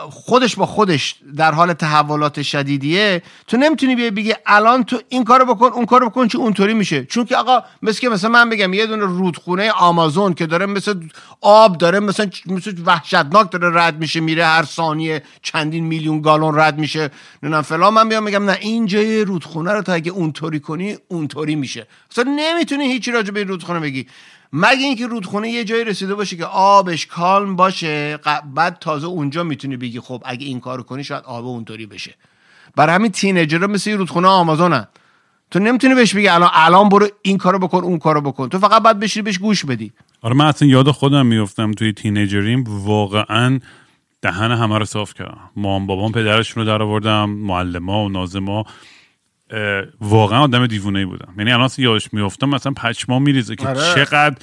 [SPEAKER 3] خودش با خودش در حال تحولات شدیدیه تو نمی‌تونی بیای بگی الان تو این کارو بکن اون کارو بکن چون اونطوری میشه. چون که آقا مثل که مثلا من بگم یه دونه رودخونه آمازون که داره مثل آب داره مثلا مثل وحشتناک داره رد میشه میره هر ثانیه چندین میلیون گالون رد میشه. نه فلان. من بیام میگم نه این جای رودخونه رو تا اگه اونطوری کنی اونطوری میشه. اصلا نمی‌تونی هیچی راجع به رودخونه بگی. مگه اینکه رودخونه یه جایی رسیده باشه که آبش کالم باشه بعد تازه اونجا می‌تونی بگی خب اگه این کارو کنی شاید آب اونطوری بشه. برای همین تینیجرها مثل رودخونه آمازونن. تو نمی‌تونی بهش بگی الان الان برو این کارو بکن اون کارو بکن. تو فقط باید بشی بهش گوش بدی.
[SPEAKER 2] آره من اصلا یاد خودم میفتم توی تینیجریم واقعا دهن همه رو صاف کردم. مام بابام پدرشون رو در آوردم معلما و نازما. واقعا آدم دیوونه بودم یعنی الان یادش میفتم مثلا پچما میریزه که آره. چقدر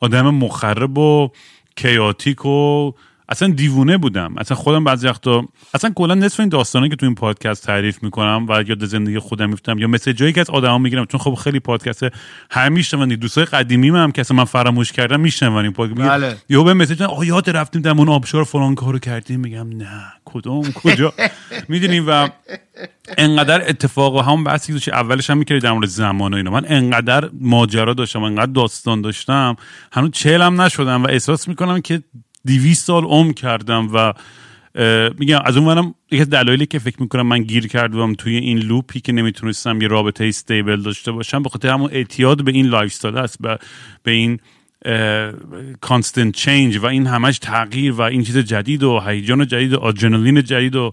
[SPEAKER 2] آدم مخرب و کیاتیک و اصلا دیوونه بودم. اصلا خودم بعضی وقتا اصلا کلا نصف این داستانی که تو این پادکست تعریف می‌کنم و یاد زندگی خودم میفتم یا مثل جایی که از آدما می‌گیرم چون خب خیلی پادکست هر میشنون دوستای قدیمی هم که اصلا من فراموش کردم میشنون این پادکست بله. یهو به مسیج آ یاد رفتیم در اون آبشار فلان کارو کردیم. میگم نه کدوم؟ کجا؟ می‌دونیم و انقدر اتفاق و هم بحثی که اولش هم می‌کردی در مورد زمان و اینا. من انقدر ماجرا داشتم انقدر داستان داشتم هنوز چهلم نشدم و احساس می‌کنم که دیویست سال عمر کردم و میگم از اون منم یکی دلایلی که فکر می‌کنم من گیر کردم توی این loop ی که نمی‌تونستم یه رابطه stable داشته باشم به خاطر همون اعتیاد به این lifestyle است به, این constant change و این همش تغییر و این چیز جدید و هیجان جدید و آدرنالین جدید و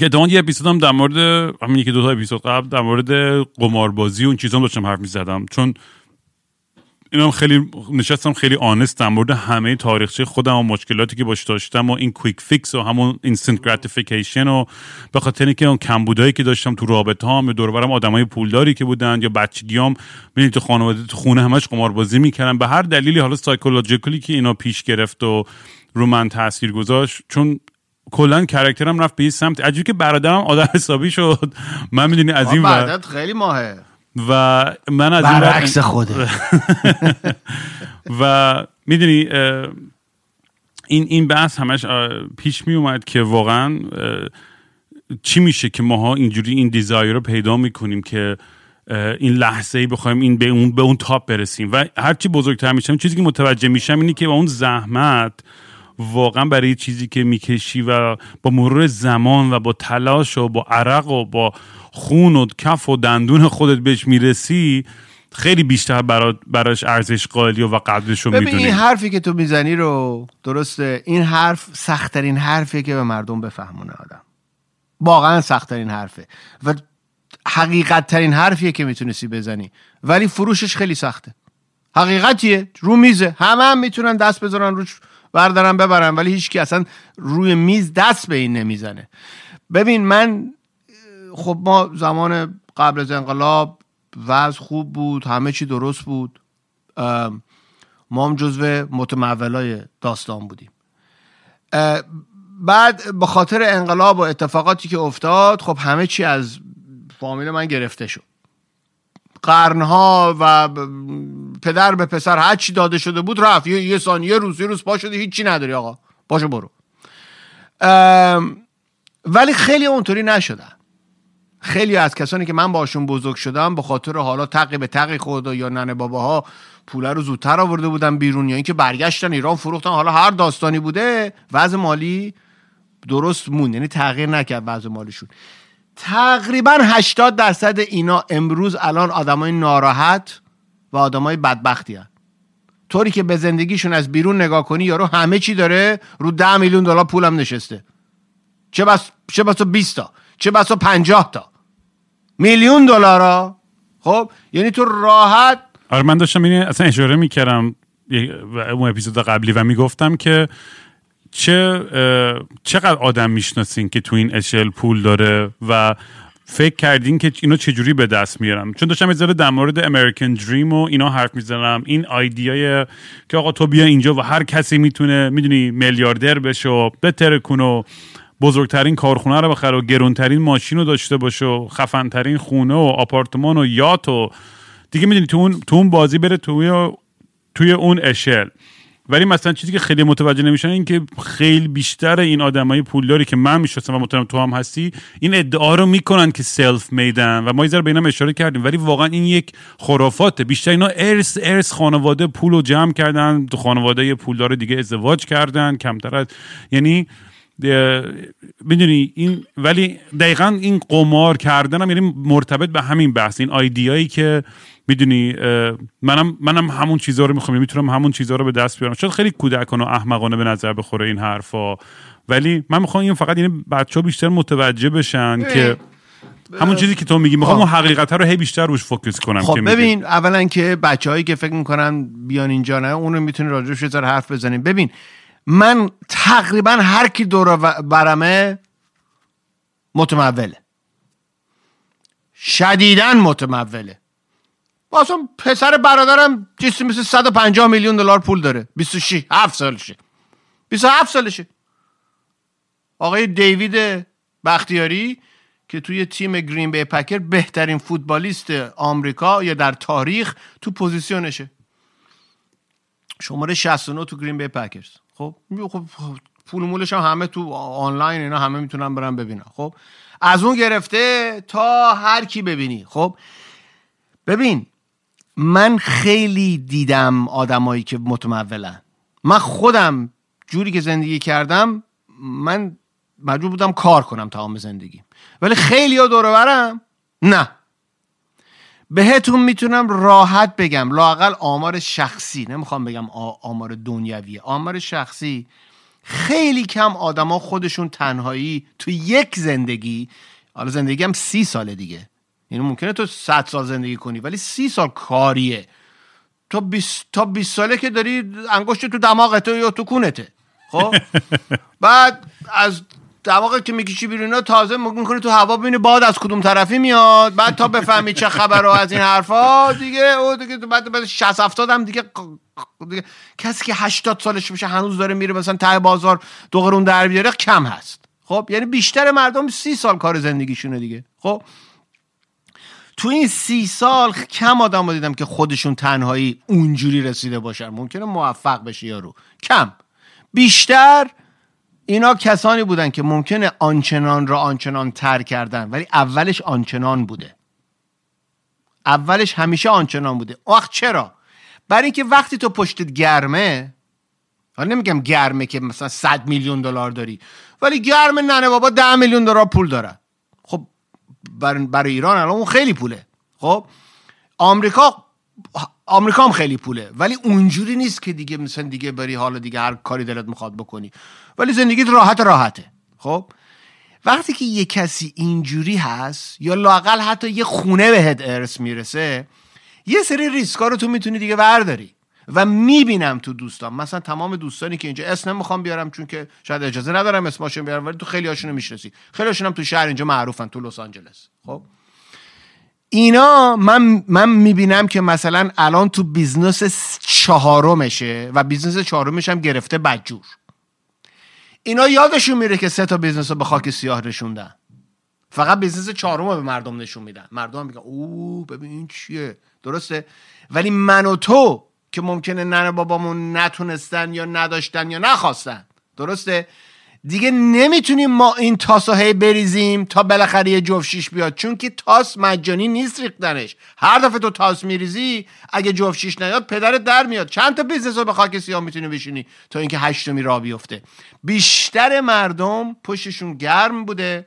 [SPEAKER 2] که the one یه اپیزودم در مورد همین یکی دو تا اپیزود قبل در مورد قماربازی و اون چیزام داشتم حرف می‌زدم. چون اینم خیلی نشستم خیلی honest در مورد همه تاریخچه خودم و مشکلاتی که باش داشتم و این quick fix و همون instant gratification و به خاطر اینکه اون کمبودایی که داشتم تو رابطه هم دور برم آدمای پولداری که بودن یا بچگیام ببینید تو خانواده تو خونه همش قماربازی می‌کردن. به هر دلیلی حالا psychologically که اینا پیش گرفت و رو من تاثیر گذاشت چون کلا کرکترم رفت به این سمت. عجیبه که برادرم آدم حسابی شد. من می‌دونی از این
[SPEAKER 3] خیلی ماهه.
[SPEAKER 2] و من از
[SPEAKER 3] برعکس خوده.
[SPEAKER 2] و می‌دونی این این بحث همش پیش می اومد که واقعا چی میشه که ماها اینجوری این دیزایر رو پیدا می‌کنیم که این لحظه ای بخوایم این به اون به اون تاپ برسیم. و هرچی بزرگتر میشم چیزی که متوجه میشم اینه که با اون زحمت واقعا برای چیزی که می‌کشی و با مرور زمان و با تلاش و با عرق و با خون و کف و دندون خودت بهش می‌رسی خیلی بیشتر براش ارزش قائلی و قدرش رو می‌دونی.
[SPEAKER 3] این حرفی که تو می‌زنی رو درسته. این حرف سختترین حرفیه که به مردم بفهمونه آدم. واقعا سختترین حرفه. و حقیقت ترین حرفیه که می‌تونستی بزنی. ولی فروشش خیلی سخته. حقیقتیه. رو میزه. همه هم می‌تونن دست بذارن روش بردارن ببرن. ولی هیچکی اصلا روی میز دست به این نمی‌زنه. ببین من خب ما زمان قبل از انقلاب وضع خوب بود همه چی درست بود. ما هم جزو متمولای داستان بودیم. بعد به خاطر انقلاب و اتفاقاتی که افتاد خب همه چی از فامیل من گرفته شد. قرنها و پدر به پسر هر چی داده شده بود رفت. یه, یه یه روز یه روز پا شده هیچی نداری آقا. باشو برو. ولی خیلی اونطوری نشدن. خیلی از کسانی که من باشون بزرگ شدم به خاطر حالا تقی به تقی خود یا ننه باباها پوله رو زودتر آورده بودن بیرون یا اینکه برگشتن ایران فروختن. حالا هر داستانی بوده وضع مالی درست مون یعنی تغییر نکرد وضع مالیشون. تقریبا 80 درصد اینا امروز الان آدمای ناراحت و آدمای بدبختی هست طوری که به زندگیشون از بیرون نگاه کنی یارو همه چی داره رو 10 میلیون دلار پولم نشسته. چه بس چه بس 20 تا. چه بس 50 تا. میلیون دلارا. خب یعنی تو راحت
[SPEAKER 2] آره من داشتم این اصلا اشاره می‌کردم اون اپیزود قبلی و می‌گفتم که چه چقدر آدم می‌شناسین که تو این اشل پول داره و فکر کردین که اینو چجوری به دست میارم چون داشتم از در مورد امریکن دریم و اینا حرف می‌زنم. این ایدیای که آقا تو بیا اینجا و هر کسی می‌تونه می‌دونی میلیاردر بشه و بتره و بزرگترین کارخونه رو بخره و گرونترین ماشین رو داشته باشه و خفنترین خونه و آپارتمان و یات و دیگه می‌دونی تو اون, تو اون بازی بره توی توی اون اشل. ولی مثلا چیزی که خیلی متوجه نمیشن این که خیلی بیشتر این آدمای پولداری که من می‌شناسم و مطمئنم تو هم هستی این ادعا رو می‌کنن که سلف میدن و ما یه به اشاره کردیم. ولی واقعا این یک خرافاته. بیشتر اینا ارث ارث خانواده پول رو جمع کردن تو خانواده پولدار دیگه ازدواج کردن کمتر از یعنی می‌دونی این ولی دقیقا این قمار کردن هم یعنی مرتبط به همین بحث این آیدیایی که می‌دونی منم منم همون چیزها رو می‌خوام یعنی می‌تونم همون چیزها رو به دست بیارم. شاید خیلی کودکانه و احمقانه به نظر بخوره این حرفا. ولی من می‌خوام این فقط یعنی بچه ها بیشتر متوجه بشن که همون چیزی که تو میگی می‌خوام اون حقیقت رو هی بیشتر روش فوکس کنم
[SPEAKER 3] خب ببین اولا که بچههایی که فکر می‌کنن بیان اینجا نه اونو می‌تونی راجعش یه حرف بزنیم ببین من تقریبا هر کی دور برمه متموله. شدیدن متموله. واسه پسر برادرم چیزی مثل 150 میلیون دلار پول داره. 26 7 سالشه. 27 سالشه. آقای دیوید بختیاری که توی تیم گرین بی پکر بهترین فوتبالیست آمریکا یا در تاریخ تو پوزیشنشه شماره 69 تو گرین بی پکرز. خب خب پول مولش هم همه تو آنلاین اینا همه می‌تونن برن ببینن. خب از اون گرفته تا هر کی ببینی. خب ببین من خیلی دیدم آدمایی که متمولن. من خودم جوری که زندگی کردم من مجبور بودم کار کنم تمام زندگی ولی خیلی ها دورورم نه. بهتون می‌تونم راحت بگم. لاقل آمار شخصی نمی‌خوام بگم آمار دنیوی. آمار شخصی خیلی کم آدما خودشون تنهایی تو یک زندگی حالا زندگی هم سی ساله دیگه. یعنی ممکنه تو 100 سال زندگی کنی ولی سی سال کاریه. تا 20 تا 20 ساله که داری انگشت تو دماغته یا تو کونته. خب؟ بعد از دماغت که می‌کشی بیرون تازه می‌کنی تو هوا ببینی باد از کدوم طرفی میاد. بعد تا بفهمی چه خبر رو از این حرفا دیگه او دیگه بعد بعد 60 70 هم دیگه, دیگه کسی که 80 سالش بشه هنوز داره میره مثلا ته بازار دو قرون در بیاره کم هست. خب یعنی بیشتر مردم سی سال کار زندگیشونه دیگه. خب تو این سی سال کم آدم دیدم که خودشون تنهایی اونجوری رسیده باشن. ممکنه موفق بشه یارو. کم. بیشتر اینا کسانی بودن که ممکنه آنچنان را آنچنان تر کردن ولی اولش آنچنان بوده. اولش همیشه آنچنان بوده. وقت چرا؟ برای اینکه وقتی تو پشتت گرمه حالا نمیگم گرمه که مثلا 100 میلیون دلار داری ولی گرمه ننه بابا 10 میلیون دلار پول دارن خب برای ایران الان اون خیلی پوله. خب آمریکا آمریکا هم خیلی پوله. ولی اونجوری نیست که دیگه مثلا دیگه بری حالا دیگه هر کاری دلت می‌خواد بکنی. ولی زندگیت راحت راحته. خب؟ وقتی که یه کسی اینجوری هست یا لاقل حتی یه خونه بهت ارث می‌رسه یه سری ریسکا رو تو می‌تونی دیگه برداری و می‌بینم تو دوستان. مثلا تمام دوستانی که اینجا اسم نمی‌خوام بیارم چون که شاید اجازه ندارم اسمشون بیارم ولی تو خیلی هاشونو می‌شناسی. خیلی هاشون هم تو شهر اینجا معروفن تو لس آنجلس. خب؟ اینا من من می‌بینم که مثلا الان تو business چهارمشه و business چهارمش هم گرفته بدجور. اینا یادشون میره که سه تا business رو به خاک سیاه نشوندن. فقط business چهارم رو به مردم نشون میدن. مردم میگن oh ببین این چیه. درسته؟ ولی من و تو که ممکنه ننه بابامون نتونستن یا نداشتن یا نخواستن. درسته؟ دیگه نمی‌تونیم ما این تاس هی بریزیم تا بالاخره یه جفت شیش بیاد. چون که تاس مجانی نیست ریختنش. هر دفعه تو تاس میریزی اگه جفت شیش نیاد پدرت در میاد. چند تا business رو به خاک سیاه می‌تونی بشینی تا اینکه هشتمی را بیفته. بیشتر مردم پشتشون گرم بوده.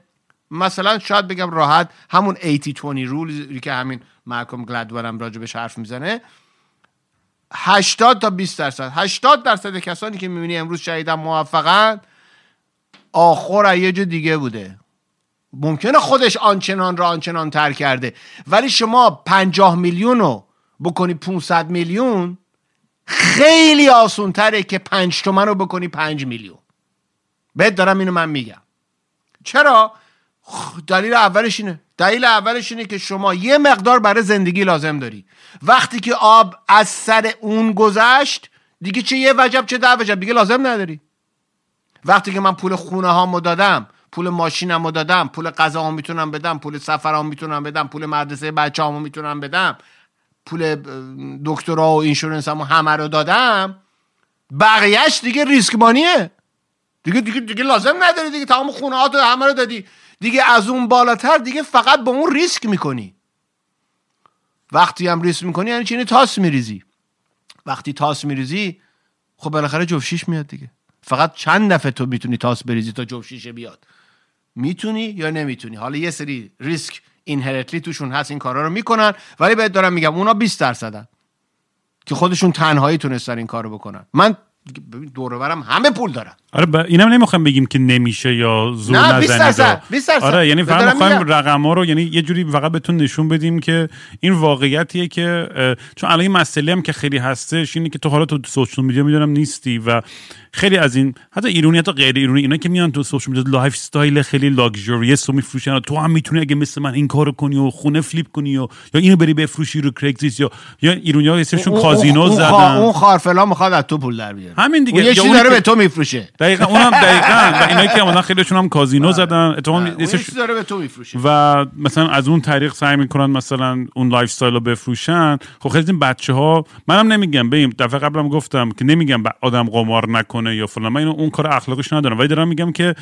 [SPEAKER 3] مثلا شاید بگم راحت همون 80 20 رول که همین مالکوم گلدورم راجبش حرف می‌زنه. 80 تا 20 درصد. 80 درصد کسانی که می‌بینی امروز شهیدن موفقن. آخر یه جو دیگه بوده. ممکنه خودش آنچنان را آنچنان تر کرده. ولی شما پنجاه میلیون رو بکنی 500 میلیون خیلی آسون تره که پنج تومن رو بکنی پنج میلیون. بهت دارم اینو من میگم. چرا؟ دلیل اولش اینه. دلیل اولش اینه که شما یه مقدار برای زندگی لازم داری. وقتی که آب از سر اون گذشت دیگه چه یه وجب چه ده وجب دیگه لازم نداری. وقتی که من پول خونه هامو دادم پول ماشینمو دادم پول غذا می‌تونم بدم پول سفرام می‌تونم بدم پول مدرسه بچه هامو می‌تونم بدم پول دکترا و insurance همو همه رو دادم بقیهش دیگه risk money ه دیگه دیگه دیگه لازم نداری دیگه. تمام خونه ها همه رو دادی. دیگه از اون بالاتر دیگه فقط با اون ریسک می‌کنی. وقتی هم ریسک می‌کنی یعنی چی یعنی تاس میریزی. وقتی تاس میریزی خب بالاخره جفت شیش میاد دیگه. فقط چند دفعه تو می‌تونی تاس بریزی تا جفت شیشه بیاد. می‌تونی یا نمی‌تونی؟ حالا یه سری ریسک inherently توشون هست این کارا رو می‌کنن ولی بهت دارم میگم اونا 20 درصدن که خودشون تنهایی تونستن این کارو بکنن. من دور برم همه پول دارن.
[SPEAKER 2] آره ب... اینم نمی‌خوام بگیم که نمیشه یا زور
[SPEAKER 3] نه 20 درصد 20 درصد.
[SPEAKER 2] آره یعنی فقط می‌خوایم رقم ها رو یعنی یه جوری فقط بهتون نشون بدیم که این واقعیتیه که چون الان این مسئله هم که خیلی هستش اینه که تو حالا تو social media می‌دونم نیستی و خیلی از این حتی ایرانی حتی غیر ایرانی اینا که میان تو social media lifestyle خیلی لاکچریس رو میفروشن تو هم می‌تونی اگه مثل من این کارو کنی و خونه flip کنی و یا اینو بری بفروشی رو کریگزلیست یا یا ها اسمشون کازینو زدن.
[SPEAKER 3] اون خوارفلان می‌خواد از تو پول در بیاره.
[SPEAKER 2] همین دیگه.
[SPEAKER 3] یه چیزی داره به تو میفروشه.
[SPEAKER 2] دقیقاً اونم دقیقاً. و اینایی که مثلا خیلیشون هم کازینو زدن. اتفاقا
[SPEAKER 3] داره به تو میفروشه.
[SPEAKER 2] و مثلا از اون طریق سعی می‌کنن مثلا اون lifestyle رو بفروشن. خب خیلی این بچه ها منم نمیگم ببین دفعه قبلم گفتم که نمیگم آدم قمار نکنه یا فلان. من اون کار اخلاقش ندارم. ولی دارم میگم که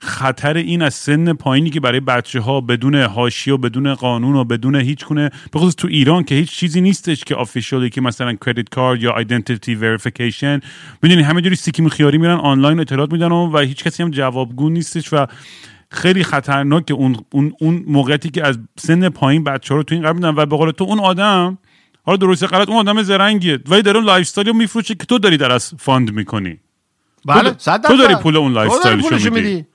[SPEAKER 2] خطر این از سن پایینی که برای بچه ها بدون هاشی و بدون قانون و بدون هیچ کنه به تو ایران که هیچ چیزی نیستش که official ی که مثلا credit card یا identity verification می‌دونی همه جوری سیکی خیاری میرن آنلاین اطلاعات میدن و هیچ کسی هم جوابگو نیستش و خیلی خطرناک اون اون اون موقعیتی که از سن پایین بچه ها رو تو این قرار میدن. و به قول تو اون آدم حالا درست غلط اون آدم زرنگیه ولی داره اون lifestyle میفروشه که تو داری در از fund می‌کنی.
[SPEAKER 3] بله
[SPEAKER 2] تو داری پول اون lifestyle شو میدی.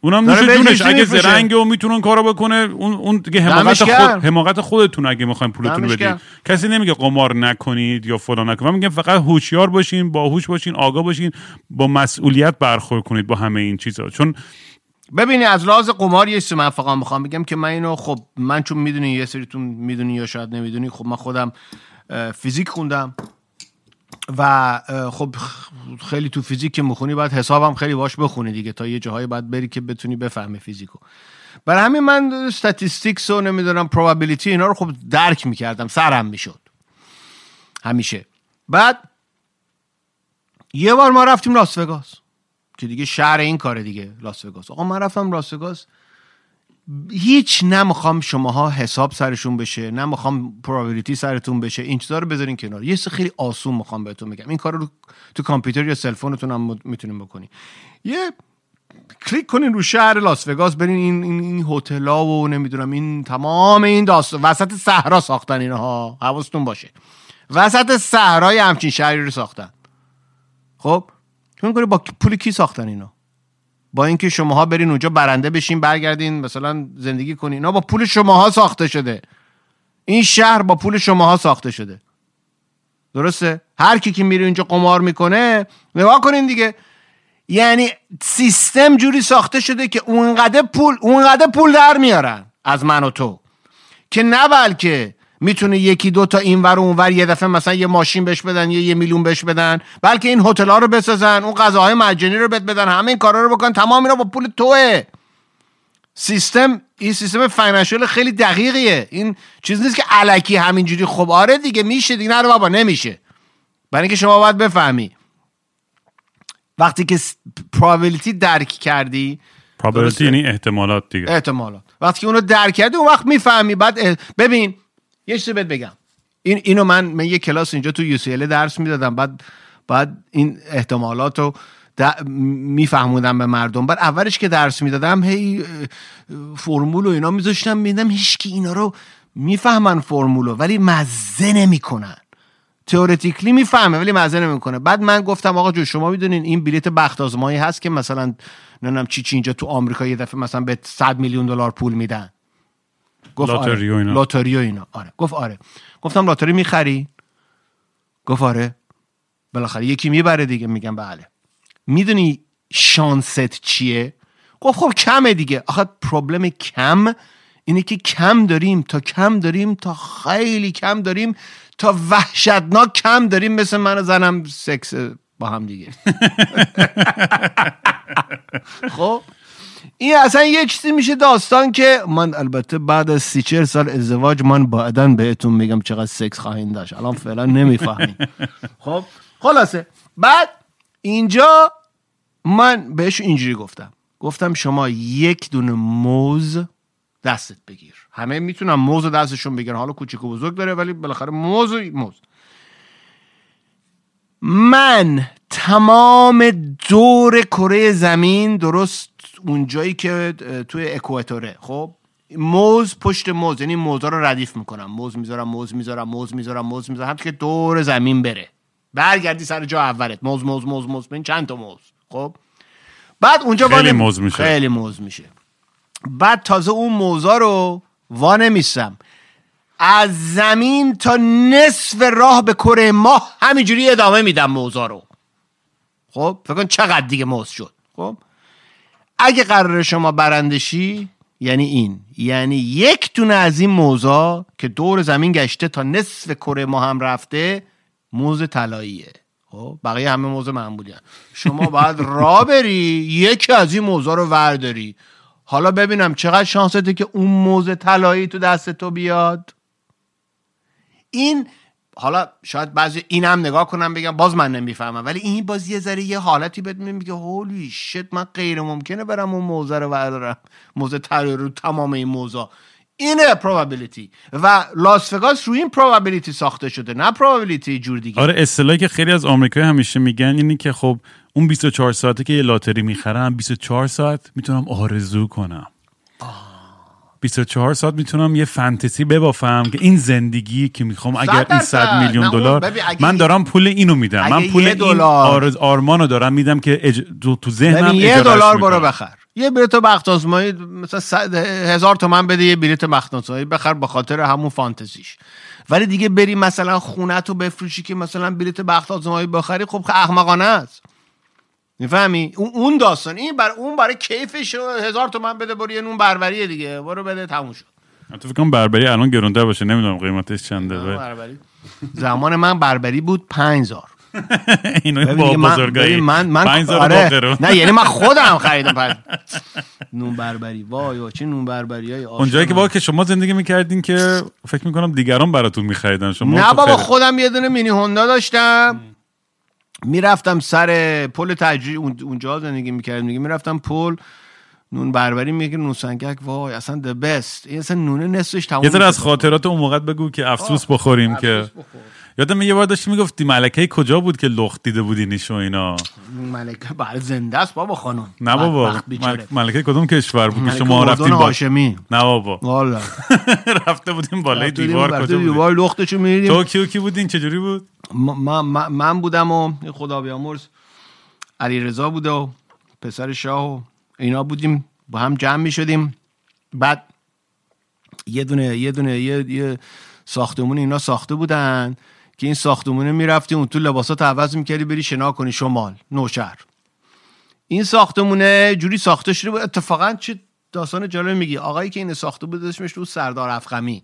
[SPEAKER 2] اونم نوش جونش اگه زرنگ و می‌تونه کارو بکنه اون اون دیگه حماقت خود حماقت خودتون اگه می‌خواین پولتون رو بدید کسی نمیگه قمار نکنید یا فلان نکنید. من میگم فقط هوشیار باشین باهوش باشین آگاه باشین با مسئولیت برخورد کنید با همه این چیزا. چون
[SPEAKER 3] ببینی از لحاظ قمار یه من فقط می‌خوام بگم که من اینو خب من چون می‌دونی یه سریتون می‌دونی یا شاید نمی‌دونی خب من خودم فیزیک خوندم. و خب خیلی تو فیزیک که می‌خونی باید حسابم خیلی باش بخونی دیگه تا یه جاهایی باید بری که بتونی بفهمی فیزیکو. برای همین من statistics و نمی‌دونم probability اینا رو خب درک می‌کردم سرم می‌شد. همیشه. بعد یه بار ما رفتیم لاس وگاس که دیگه شهر این کاره دیگه لاس وگاس. آقا من رفتم لاس وگاس هیچ نمی‌خوام شماها حساب سرشون بشه نمی‌خوام probability سرتون بشه این چیزا رو بذارین کنار. یه چیز خیلی آسون می‌خوام بهتون بگم. این کار رو تو کامپیوتر یا cellphone تون هم می‌تونین بکنین یه کلیک کنین رو شهر لاس وگاس برین این این, این هتل‌ها و نمی‌دونم این تمام این داستان وسط صحرا ساختن اینها. حواستون باشه. وسط صحرای همچین شهری رو ساختن. خب؟ کنی با پول کی ساختن اینا با اینکه شماها برین اونجا برنده بشین برگردین مثلا زندگی کنین. اینا با پول شماها ساخته شده. این شهر با پول شماها ساخته شده. درسته؟ هر کی که میره اونجا قمار می‌کنه نگاه کنین دیگه. یعنی سیستم جوری ساخته شده که اونقدر پول اونقدر پول در میارن از من و تو. که نه بلکه می‌تونه یکی دو تا این ور اونور یه دفعه مثلا یه ماشین بهش بدن یا یه میلیون بهش بدن بلکه این هتل رو بسازن اون غذاهای مجانی رو بهت بدن همه این کارا رو بکن تمام اینا با پول توه. سیستم این سیستم فاینانشیال خیلی دقیقیه. این چیز نیست که علکی همینجوری. خب آره دیگه میشه دیگه. نه بابا نمیشه. برای اینکه شما باید بفهمی. وقتی که پرابلیتی درک کردی
[SPEAKER 2] پرابلیتی یعنی احتمالات دیگه.
[SPEAKER 3] احتمالات. وقتی که اونو درک کردی اون وقت می‌فهمی. بعد ببین یه چیزی بهت بگم. این اینو من من یه کلاس اینجا تو یو درس می‌دادم. بعد بعد این احتمالات رو میفهموندم به مردم. بعد اولش که درس می‌دادم هی فرمول و اینا میذاشتم میدم هیچکی اینا رو می‌فهمن فرمولو ولی مزه نمی‌کنن. تئوریتیکلی می‌فهمه ولی مزه نمی‌کنه. بعد من گفتم آقا جو شما می‌دونین این بلیت بخت آزمایی هست که مثلا نمی‌دونم چی چی اینجا تو آمریکا یه دفعه مثلا به 100 میلیون دلار پول میدن.
[SPEAKER 2] گفت لاتاری
[SPEAKER 3] آره. اینا. لاتاری و اینا. آره. گفت آره. گفتم لاتاری می‌خری؟ گفت آره. بالاخره یکی می‌بره دیگه. میگم بله. می‌دونی شانست چیه؟ گفت خب کمه دیگه. آخه پروبلم کم اینه که کم داریم. تا کم داریم تا خیلی کم داریم تا وحشتناک کم داریم. مثل من زنم سکس با هم دیگه. خب؟ این اصلا یه چیزی میشه داستان که من البته بعد از سی چهل سال ازدواج من بعدا بهتون میگم چقدر سکس خواهیم داشت. الان فعلا نمی‌فهمیم خب خلاصه. بعد اینجا من بهش اینجوری گفتم. گفتم شما یک دونه موز دستت بگیر. همه می‌تونن موز دستشون بگیرن. حالا کوچیک و بزرگ داره ولی بالاخره موز موز. من تمام دور کره زمین درست اونجایی که توی اکواتوره. خب؟ موز پشت موز یعنی موزا رو ردیف می‌کنم. موز می‌ذارم موز می‌ذارم موز می‌ذارم موز می‌ذارم که دور زمین بره. برگردی سر جا اولت. موز موز موز موز. من چند تا موز. خب؟ بعد اونجا
[SPEAKER 2] خیلی موز میشه.
[SPEAKER 3] خیلی موز میشه. بعد تازه اون موزا رو وا نمیستم از زمین تا نصف راه به کره ماه همینجوری ادامه میدم موزا رو. خب فکر کن چقدر دیگه موز شد. خب اگه قرار شما برندشی یعنی این یعنی یک دونه از این موزا که دور زمین گشته تا نصف کره ما هم رفته موز طلاییه. خب بقیه همه موز معمولی هم. شما باید را بری یکی از این موزا رو ورداری. حالا ببینم چقدر شانسته که اون موز طلایی تو دست تو بیاد. این حالا شاید بعضی اینم نگاه کنم بگم باز من نمی‌فهمم. ولی این باز یه ذره یه حالتی بهت میگه هولی شت من غیر ممکنه برم اون موزه رو بردارم. موزه طلایی رو تمام این موزا اینه پروبابیلیتی و لاس وگاس روی این پروبابیلیتی ساخته شده نه پروبابیلیتی جور دیگه.
[SPEAKER 2] آره اصطلاحی که خیلی از آمریکایی همیشه میگن اینه که خب اون 24 ساعته که یه لاتری می‌خرم 24 ساعت می‌تونم آرزو کنم. 24 ساعت می‌تونم یه فانتزی ببافم که این زندگی که می‌خوام اگر این 100 میلیون دلار من دارم پول اینو میدم. من پول این آرز آرمانو دارم میدم که اج... تو ذهنم
[SPEAKER 3] یه دلار برو بخر. یه بلیت بخت آزمایی مثلا هزار تومن بده یه بلیت بخت آزمایی بخر به خاطر همون فانتزیش. ولی دیگه بری مثلا خونه تو بفروشی که مثلا بلیت بخت آزمایی بخری خب احمقانه است. می‌فهمی؟ اون داستان. این بر اون برای کیفش هزار تومن بده برو یه نون بربریه دیگه. برو بده تموم شد.
[SPEAKER 2] تو فکر بربری الان گرونتر باشه. نمی‌دونم قیمتش چنده
[SPEAKER 3] بربری. زمان من بربری بود 5000
[SPEAKER 2] اینو با بزرگایی.
[SPEAKER 3] من من آره. نه یعنی من خودم خریدم پس نون بربری. وای چه نون بربری های
[SPEAKER 2] اونجایی که با که شما زندگی می‌کردین که فکر می‌کنم دیگران براتون میخریدن. شما
[SPEAKER 3] نه بابا خودم یه دونه مینی هوندا داشتم. می‌رفتم سر پل تجری اون- اونجا زندگی می‌کردم دیگه می‌رفتم پل نون بربری میگه نون سنگک وای اصلا the best این اصلا نونه نصفش تموم
[SPEAKER 2] یه از. خاطرات اون موقع بگو که افسوس بخوریم که
[SPEAKER 3] بخور.
[SPEAKER 2] یادم یه بار داشتی می‌گفتی ملکه کجا بود که لخت دیده بودینش و اینا؟
[SPEAKER 3] ملکه بله زنده است بابا خانم.
[SPEAKER 2] نه بابا. مل- ملکه کدوم کشور بود که شما رفتیم با
[SPEAKER 3] هاشمی.
[SPEAKER 2] نه بابا.
[SPEAKER 3] والا.
[SPEAKER 2] رفته بودیم بالای دیوار کجا بود
[SPEAKER 3] دیوار لختشو میریم
[SPEAKER 2] تو کیو کی بودین؟ چجوری بود؟
[SPEAKER 3] من, من- بودم و خدا بیامرز. علی رضا بوده و پسر شاه و اینا بودیم. با هم جمع می شدیم بعد یه دونه یه دونه یه, یه ساختمون اینا ساخته بودن. که این ساختمونه می‌رفتی اون تو لباسات عوض می‌کردی بری شنا کنی شمال نوشهر این ساختمونه جوری ساخته شده بود. اتفاقا چه داستان جالب میگی. آقایی که این ساخته بود اسمش بود سردار افخمی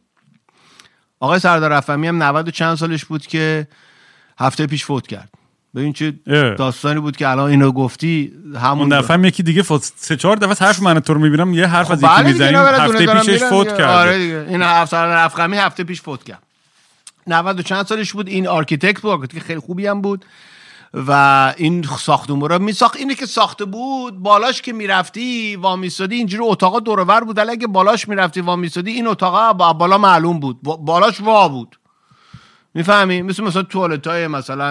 [SPEAKER 3] آقای سردار افخمی هم 90 و چند سالش بود که هفته پیش فوت کرد. ببین چه. داستانی بود که الان اینو گفتی همون
[SPEAKER 2] دفعه یکی دیگه فوت. سه چهار دفعه حرف من تو رو می‌بینم یه حرف از
[SPEAKER 3] بله
[SPEAKER 2] یکی می‌زنیم هفته پیشش فوت. کرده.
[SPEAKER 3] آره دیگه. این سردار افخمی هفته پیش فوت کرد. 90 و چند سالش بود این architect بود architect خیلی خوبی هم بود. و این ساختمون رو میساخت اینه که ساخته بود بالاش که می‌رفتی وامیستادی اینجوری اتاقا دورور بود. اگه بالاش می‌رفتی وامیستادی این اتاقا با بالا معلوم بود. با- بالاش وا بود. می‌فهمی؟ مثل مثلا توالت های مثلا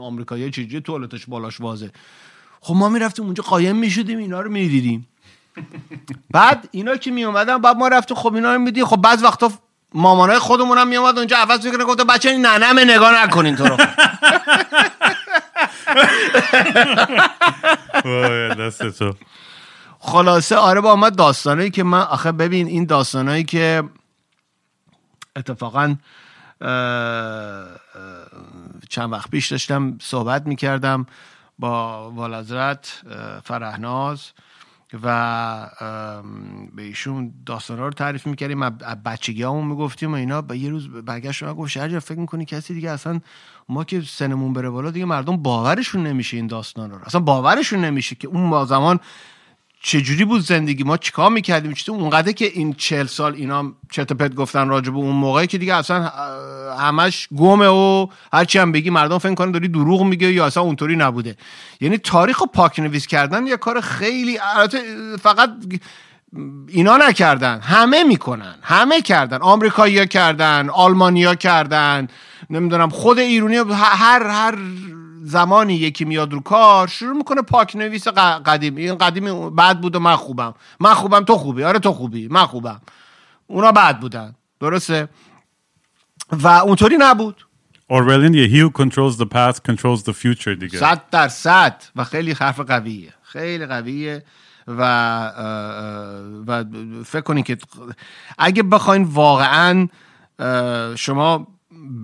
[SPEAKER 3] آمریکایی چجوری توالتش بالاش وازه. خب ما می‌رفتیم اونجا قایم می‌شدیم اینا رو می‌دیدیم بعد اینا که می اومدن بعد ما رفتیم خب اینا رو میدیم خب بعض وقتا مامانای خودمون هم می اومد اونجا عوض می‌کنه گفت بچه این ننمه نگاه نکنین تو رو.
[SPEAKER 2] دست تو.
[SPEAKER 3] خلاصه آره با ما داستانایی که من آخه ببین این داستانایی که اتفاقا چند وقت پیش داشتم صحبت می‌کردم با والازرت فرهناز و به ایشون داستانا رو تعریف می‌کردیم. از بچگی همون می‌گفتیم و اینا. با یه روز برگشت و گفت شهر فکر می‌کنی کسی دیگه؟ اصلا ما که سنمون بره بالا دیگه مردم باورشون نمیشه این داستان رو. اصلا باورشون نمیشه که اون ما زمان چجوری بود زندگی؟ ما چیکار می‌کردیم؟ چطور اونقدر که این چهل سال اینا چرت و پرت گفتن راجع به اون موقعی که دیگه اصلا همش گمه و هرچی هم بگی مردم فکر کنن داری دروغ میگه یا اصلا اونطوری نبوده. یعنی تاریخ رو پاک نویس کردن یه کار خیلی فقط اینا نکردن همه می‌کنن همه کردن. آمریکایی‌ها کردن آلمانیا کردن نمی‌دونم خود ایرونی هر هر زمانی یکی میاد رو کار شروع می‌کنه پاک نویس قدیم. این قدیم بد بود و من خوبم. من خوبم تو خوبی. آره تو خوبی. من خوبم. اونا بد بودن. درسته؟ و اونطوری نبود.
[SPEAKER 2] دیگه he who controls the past controls the future دیگه.
[SPEAKER 3] صد در صد و خیلی حرف قویه. خیلی قویه. و و فکر کنین که اگه بخواین واقعا شما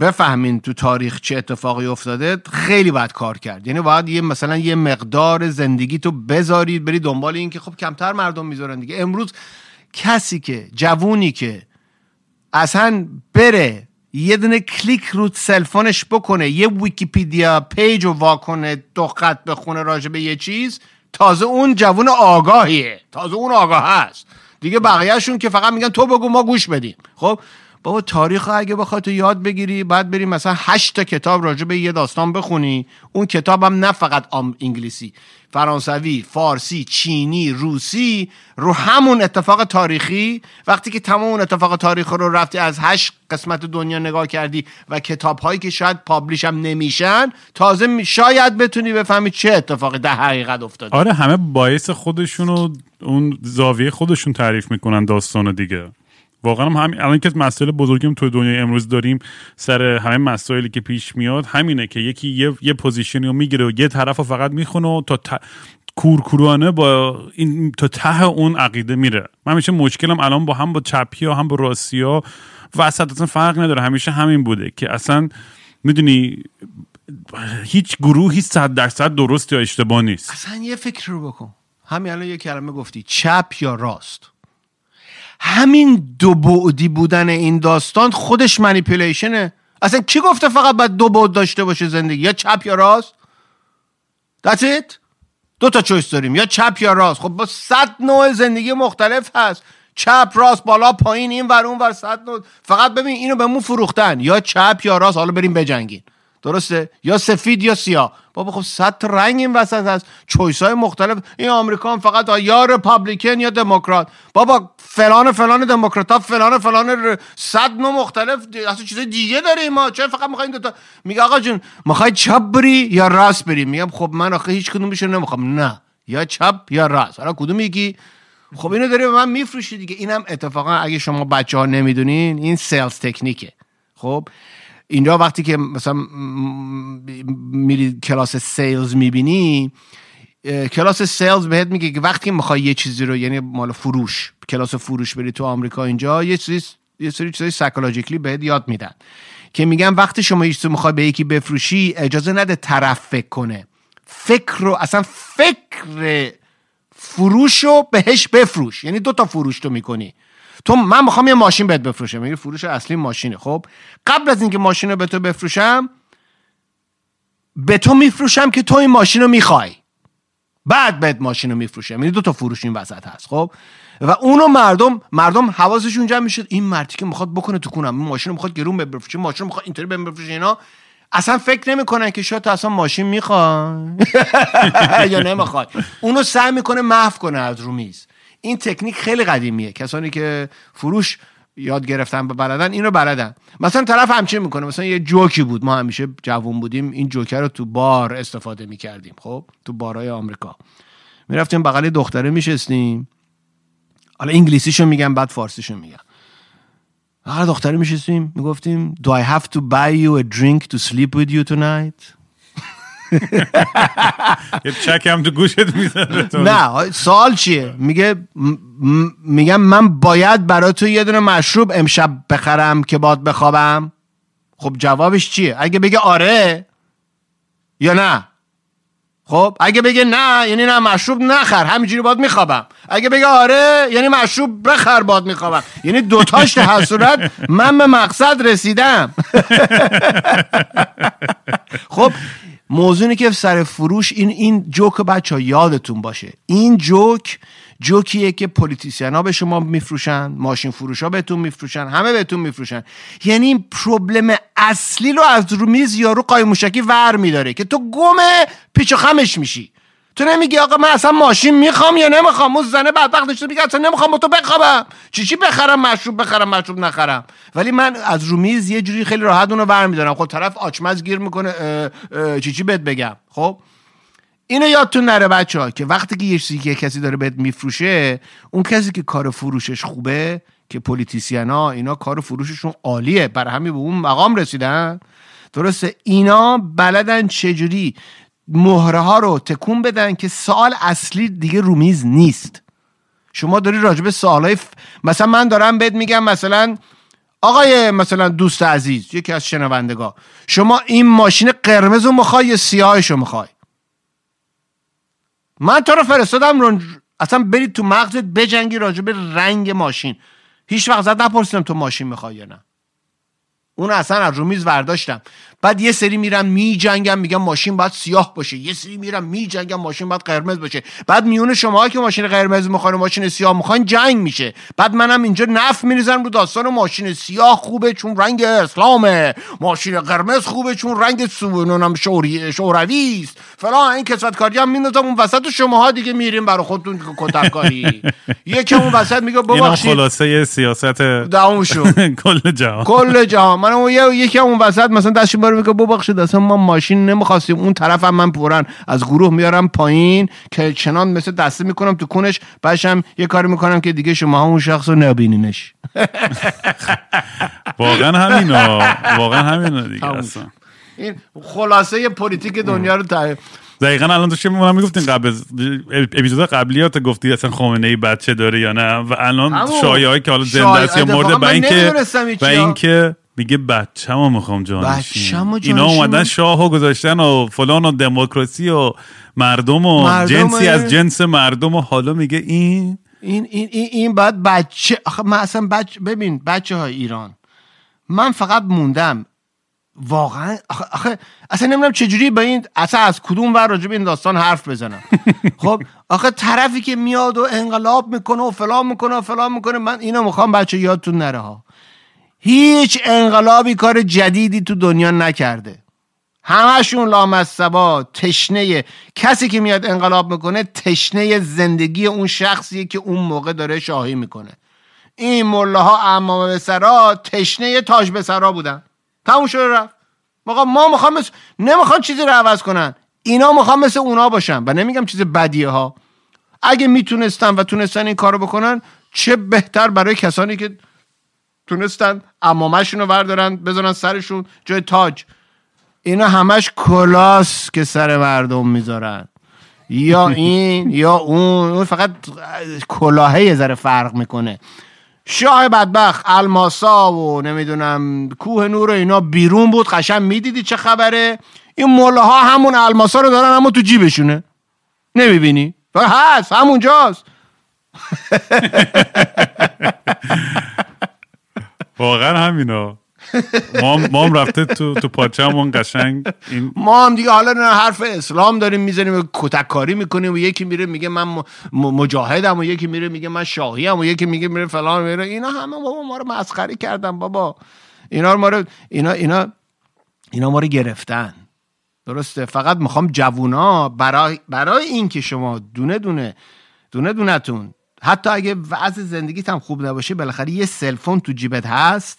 [SPEAKER 3] بفهمین تو تاریخ چه اتفاقی افتاده خیلی باید کار کرد. یعنی باید یه مثلا یه مقدار زندگی تو بذارید بری دنبال این که خب کمتر مردم می‌ذارن دیگه. امروز کسی که جوونی که اصلا بره یه دونه کلیک رو cellphone ش بکنه یه Wikipedia page رو واکنه دو خط بخونه راجع به یه چیز تازه اون جوون آگاهیه. تازه اون آگاه هست. دیگه بقیهشون که فقط میگن تو بگو ما گوش بدیم. خب؟ بابا تاریخ اگه بخوای تو یاد بگیری بعد بریم مثلا هشت تا کتاب راجع به یه داستان بخونی. اون کتاب هم نه فقط انگلیسی فرانسوی فارسی چینی روسی رو همون اتفاق تاریخی. وقتی که تمام اون اتفاق تاریخی رو رفتی از هشت قسمت دنیا نگاه کردی و کتاب هایی که شاید پابلیش هم نمیشن تازه شاید بتونی بفهمی چه اتفاقی در حقیقت افتاده.
[SPEAKER 2] آره همه باعث خودشون و اون زاویه خودشون تعریف می‌کنن داستانو دیگه. واقعا هم الان که مسائل بزرگیم تو دنیای امروز داریم سر همه مسائلی که پیش میاد همینه که یکی یه, یه پوزیشنی رو می‌گیره و یه طرف رو فقط می‌خونه و تا ت... کورکورانه با این تا ته اون عقیده میره. من همیشه مشکلم الان با هم با چپی ها هم با راستی ها وسط اصلا فرق نداره. همیشه همین بوده که اصلا می‌دونی هیچ گروهی صد درصد درست یا اشتباه نیست.
[SPEAKER 3] اصلا یه فکر رو بکن. همین الان یه کلمه گفتی چپ یا راست؟ همین دو بعدی بودن این داستان خودش منیپولیشنه اصلا کی گفته فقط باید دو بعد داشته باشه زندگی؟ یا چپ یا راست؟ That's it. دو تا چویس داریم. یا چپ یا راست. خب با صد نوع زندگی مختلف هست. چپ راست بالا پایین این ور اون ور صد نوع. فقط ببین اینو به مون فروختن. یا چپ یا راست. حالا بریم بجنگین درسته؟ یا سفید یا سیاه. بابا خب صد تا رنگ این وسط هست. چویس های مختلف. این آمریکا هم فقط یا رپابلیکن یا دموکرات. بابا فلان فلان دموکرات. ها فلان فلان صد نوع مختلف اصلا چیز دیگه داریم ما. چرا فقط می‌خوایم دو تا میگه آقا جون می‌خوای چپ بری یا راست بری؟ میگم خب من آخه هیچ کدومشون نمی‌خوام. نه. یا چپ یا راست. حالا کدوم میگی خب اینو داری به من میفروشی دیگه. اینم اتفاقا اگه شما بچه ها نمی‌دونین این سلز تکنیکه. خب؟ اینجا وقتی که مثلا میری کلاس سیلز می‌بینی کلاس سیلز بهت میگه که وقتی می‌خوای یه چیزی رو یعنی مال فروش کلاس فروش بری تو آمریکا اینجا یه چیزی یه سری چیزای سایکولوژیکلی بهت یاد میدن. که میگن وقتی شما یه می‌خوای به یکی بفروشی اجازه نده طرف فکر کنه. فکر رو اصلا فکر فروش رو بهش بفروش. یعنی دو تا فروش تو می‌کنی. تو من می‌خوام یه ماشین بهت بفروشم. میگه فروش اصلی ماشینه. خب قبل از اینکه ماشین رو به تو بفروشم به تو میفروشم که تو این ماشین رو می‌خوای. بعد بهت ماشین رو میفروشم. یعنی دو تا فروش این وسط هست. خب و اونو مردم مردم حواسشون جمع میشه. این مردی که می‌خواد بکنه تو کنم این ماشین رو می‌خواد گرون بفروشه. ماشین رو می‌خواد اینطوری بفروشه. اینا اصلا فکر نمی‌کنن که شاید اصلا ماشین می‌خوای. یا نمی‌خوای. اونو سعی می‌کنه محو کنه از رو میز. این تکنیک خیلی قدیمیه. کسانی که فروش یاد گرفتن به بلدن اینو بلدن. مثلا طرف همچین می‌کنه. مثلا یه جوکی بود. ما همیشه جوون بودیم این جوکر رو تو بار استفاده می‌کردیم خب؟ تو بارهای آمریکا. می‌رفتیم بغل دختره میشستیم. حالا انگلیسیشو میگم بعد فارسیشو میگم هر دختره میشستیم می‌گفتیم Do I have to buy you a drink to sleep with you tonight?
[SPEAKER 2] یه چک هم تو گوشت می‌زنه
[SPEAKER 3] نه سوال چیه؟ میگه میگم من باید برای تو یه دونه مشروب امشب بخرم که باد بخوابم. خب جوابش چیه؟ اگه بگه آره یا نه؟ خب اگه بگه نه یعنی نه مشروب نخر همینجوری باد میخوابم. اگه بگه آره یعنی مشروب بخر باد میخوابم. یعنی دوتاش صورت من به مقصد رسیدم. خب موضوعی که سر فروش این این جوک بچه ها یادتون باشه. این جوک جوکیه که politician ها به شما میفروشن ماشین فروش ها بهتون میفروشن همه بهتون میفروشن. یعنی این problem اصلی رو از رو میز یارو قایم موشکی ور میداره که تو گم پیچ خمش میشی. تو نمیگی آقا من اصلا ماشین می‌خوام یا نمی‌خوام؟ اون زنه بدبخت داشته میگه اصلا نمی‌خوام با تو بخوابم. چی چی بخرم؟ مشروب بخرم مشروب نخرم. ولی من از رومیز یه جوری خیلی راحت اونو ور میدارم خب طرف آچمز گیر می‌کنه چی چی بهت بگم. خب؟ اینو یادتون نره بچه ها که وقتی که یه چیزی که کسی داره بهت میفروشه اون کسی که کار فروشش خوبه که politician ها اینا کار فروششون عالیه. برای همین به اون مقام رسیدن. درسته؟ اینا بلدن چجوری مهره ها رو تکون بدن که سوال اصلی دیگه رومیز نیست. شما داری راجب سوالای ف... مثلا من دارم بهت میگم مثلا آقای مثلا دوست عزیز یکی از شنوندگاه شما این ماشین قرمز رو می‌خوای یا سیاهش رو می‌خوای؟ من تو رو فرستادم رو اصلا برید تو مغزت بجنگی راجب رنگ ماشین. هیچ وقت زد نپرسیدم تو ماشین می‌خوای یا نه. اون اصلا از رو میز برداشتم بعد یه سری میرم میجنگم میگم ماشین باید سیاه باشه. یه سری میرم میجنگم ماشین باید قرمز باشه. بعد میون شما که ماشین قرمز می‌خواین ماشین سیاه می‌خواین جنگ میشه. بعد منم اینجا نف میریزم رو داستان ماشین سیاه خوبه چون رنگ اسلامه. ماشین قرمز خوبه چون رنگ سونونم شوری شوروی است. فلان این کسبت کاری هم میندازم اون وسط شماها دیگه میریم برای خودتون کتک کاری یکی اون وسط میگه ببخشید
[SPEAKER 2] خلاصه سیاست کل جهان.
[SPEAKER 3] کل جهان. من اون یکی اون وسط مثلا دستش باره میگه ببخشید اصلا ما ماشین نمی‌خواستیم. اون طرف هم من پرن. از گروه میارم پایین که چنان مثل دسته می‌کنم تو کنش بعدشم یه کاری می‌کنم که دیگه شما اون شخص رو نبینینش.
[SPEAKER 2] واقعا همینا واقعا همینا دیگه اصلا.
[SPEAKER 3] این خلاصه پلیتیک دنیا رو
[SPEAKER 2] دقیقا الان داشتیم ما می‌گفتیم قبل اپیزود قبلیات گفتی اصلا خامنه ای بچه داره یا نه. و الان شایعه هایی که حالا زنده است یا مرده و اینکه و اینکه میگه بچه‌مو می‌خوام جانشین. اینا اومدن شاهو گذاشتن و فلان و دموکراسی و مردم و مردم جنسی از جنس مردم و حالا میگه این؟
[SPEAKER 3] این این این, این بعد بچه آخه من اصلا بچه ببین بچه های ایران من فقط موندم. واقعا آخه, آخه اصلا نمی‌دونم چجوری با این اصلا از کدوم ور راجب این داستان حرف بزنم. خب آخه طرفی که میاد و انقلاب می‌کنه و فلان می‌کنه و فلان می‌کنه من اینو می‌خوام بچه یادتون نره ها. هیچ انقلابی کار جدیدی تو دنیا نکرده. همشون لامصبا تشنه کسی که میاد انقلاب می‌کنه تشنه زندگی اون شخصیه که اون موقع داره شاهی می‌کنه. این مله ها امام به سرا تشنه تاج به سرا بودن. تموم شده رفت. ما می‌خوام مثل... نمی‌خوان چیزی رو عوض کنن. اینا می‌خوام مثل اونا باشن. و نمیگم چیز بدیه ها اگه می‌تونستن و تونستن این کارو بکنن چه بهتر برای کسانی که تونستن امامشون رو بردارن بذارن سرشون جای تاج. اینا همش کلاس که سر مردم می‌ذارن. یا این یا اون. اون فقط کلاهه یه ذره فرق می‌کنه. شاه بدبخت الماسا و نمی‌دونم کوه نور و اینا بیرون بود قشن می‌دیدی چه خبره؟ این موله ها همون الماسا رو دارن اما تو جیبشونه. نمی‌بینی؟ هست همونجاست.
[SPEAKER 2] واقعا همینا. ما هم رفته تو تو پاچمون قشنگ. این
[SPEAKER 3] ما هم دیگه حالا نه حرف اسلام داریم می‌زنیم و کتک کاری می‌کنیم و یکی میره میگه من مجاهدم و یکی میره میگه من شاهی و یکی میگه میره فلان میره اینا همه بابا ما رو مسخره کردن بابا. اینا رو ما رو اینا اینا اینا ما رو گرفتن. درسته؟ فقط می‌خوام جوونا برای برای اینکه شما دونه دونه دونه دونتون حتی اگه وضع زندگیت هم خوب نباشه بالاخره یه cellphone تو جیبت هست.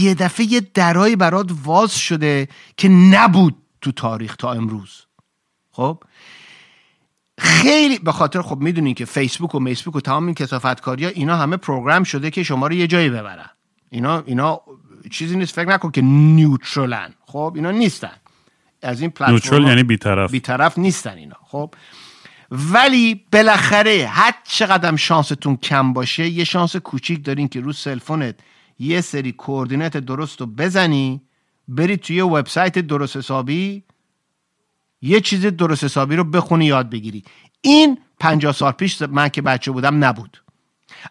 [SPEAKER 3] یه دفعه یه درایی برات واز شده که نبود تو تاریخ تا امروز. خب؟ خیلی به خاطر خب می‌دونین که فیسبوک و میسبوک و تمام این کثافتکاری ها اینا همه program شده که شما رو یه جایی ببرن. اینا اینا چیزی نیست فکر نکن که نیوترالن. خب؟ اینا نیستن. از این پلتفرم
[SPEAKER 2] یعنی بیطرف.
[SPEAKER 3] بیطرف نیستن اینا. خب؟ ولی بالاخره هر چقدر شانستون کم باشه یه شانس کوچیک دارین که رو cellphone ت یه سری coordinate درست رو بزنی بری توی وبسایت درست حسابی یه چیز درست حسابی رو بخونی یاد بگیری. این پنجاه سال پیش من که بچه بودم نبود.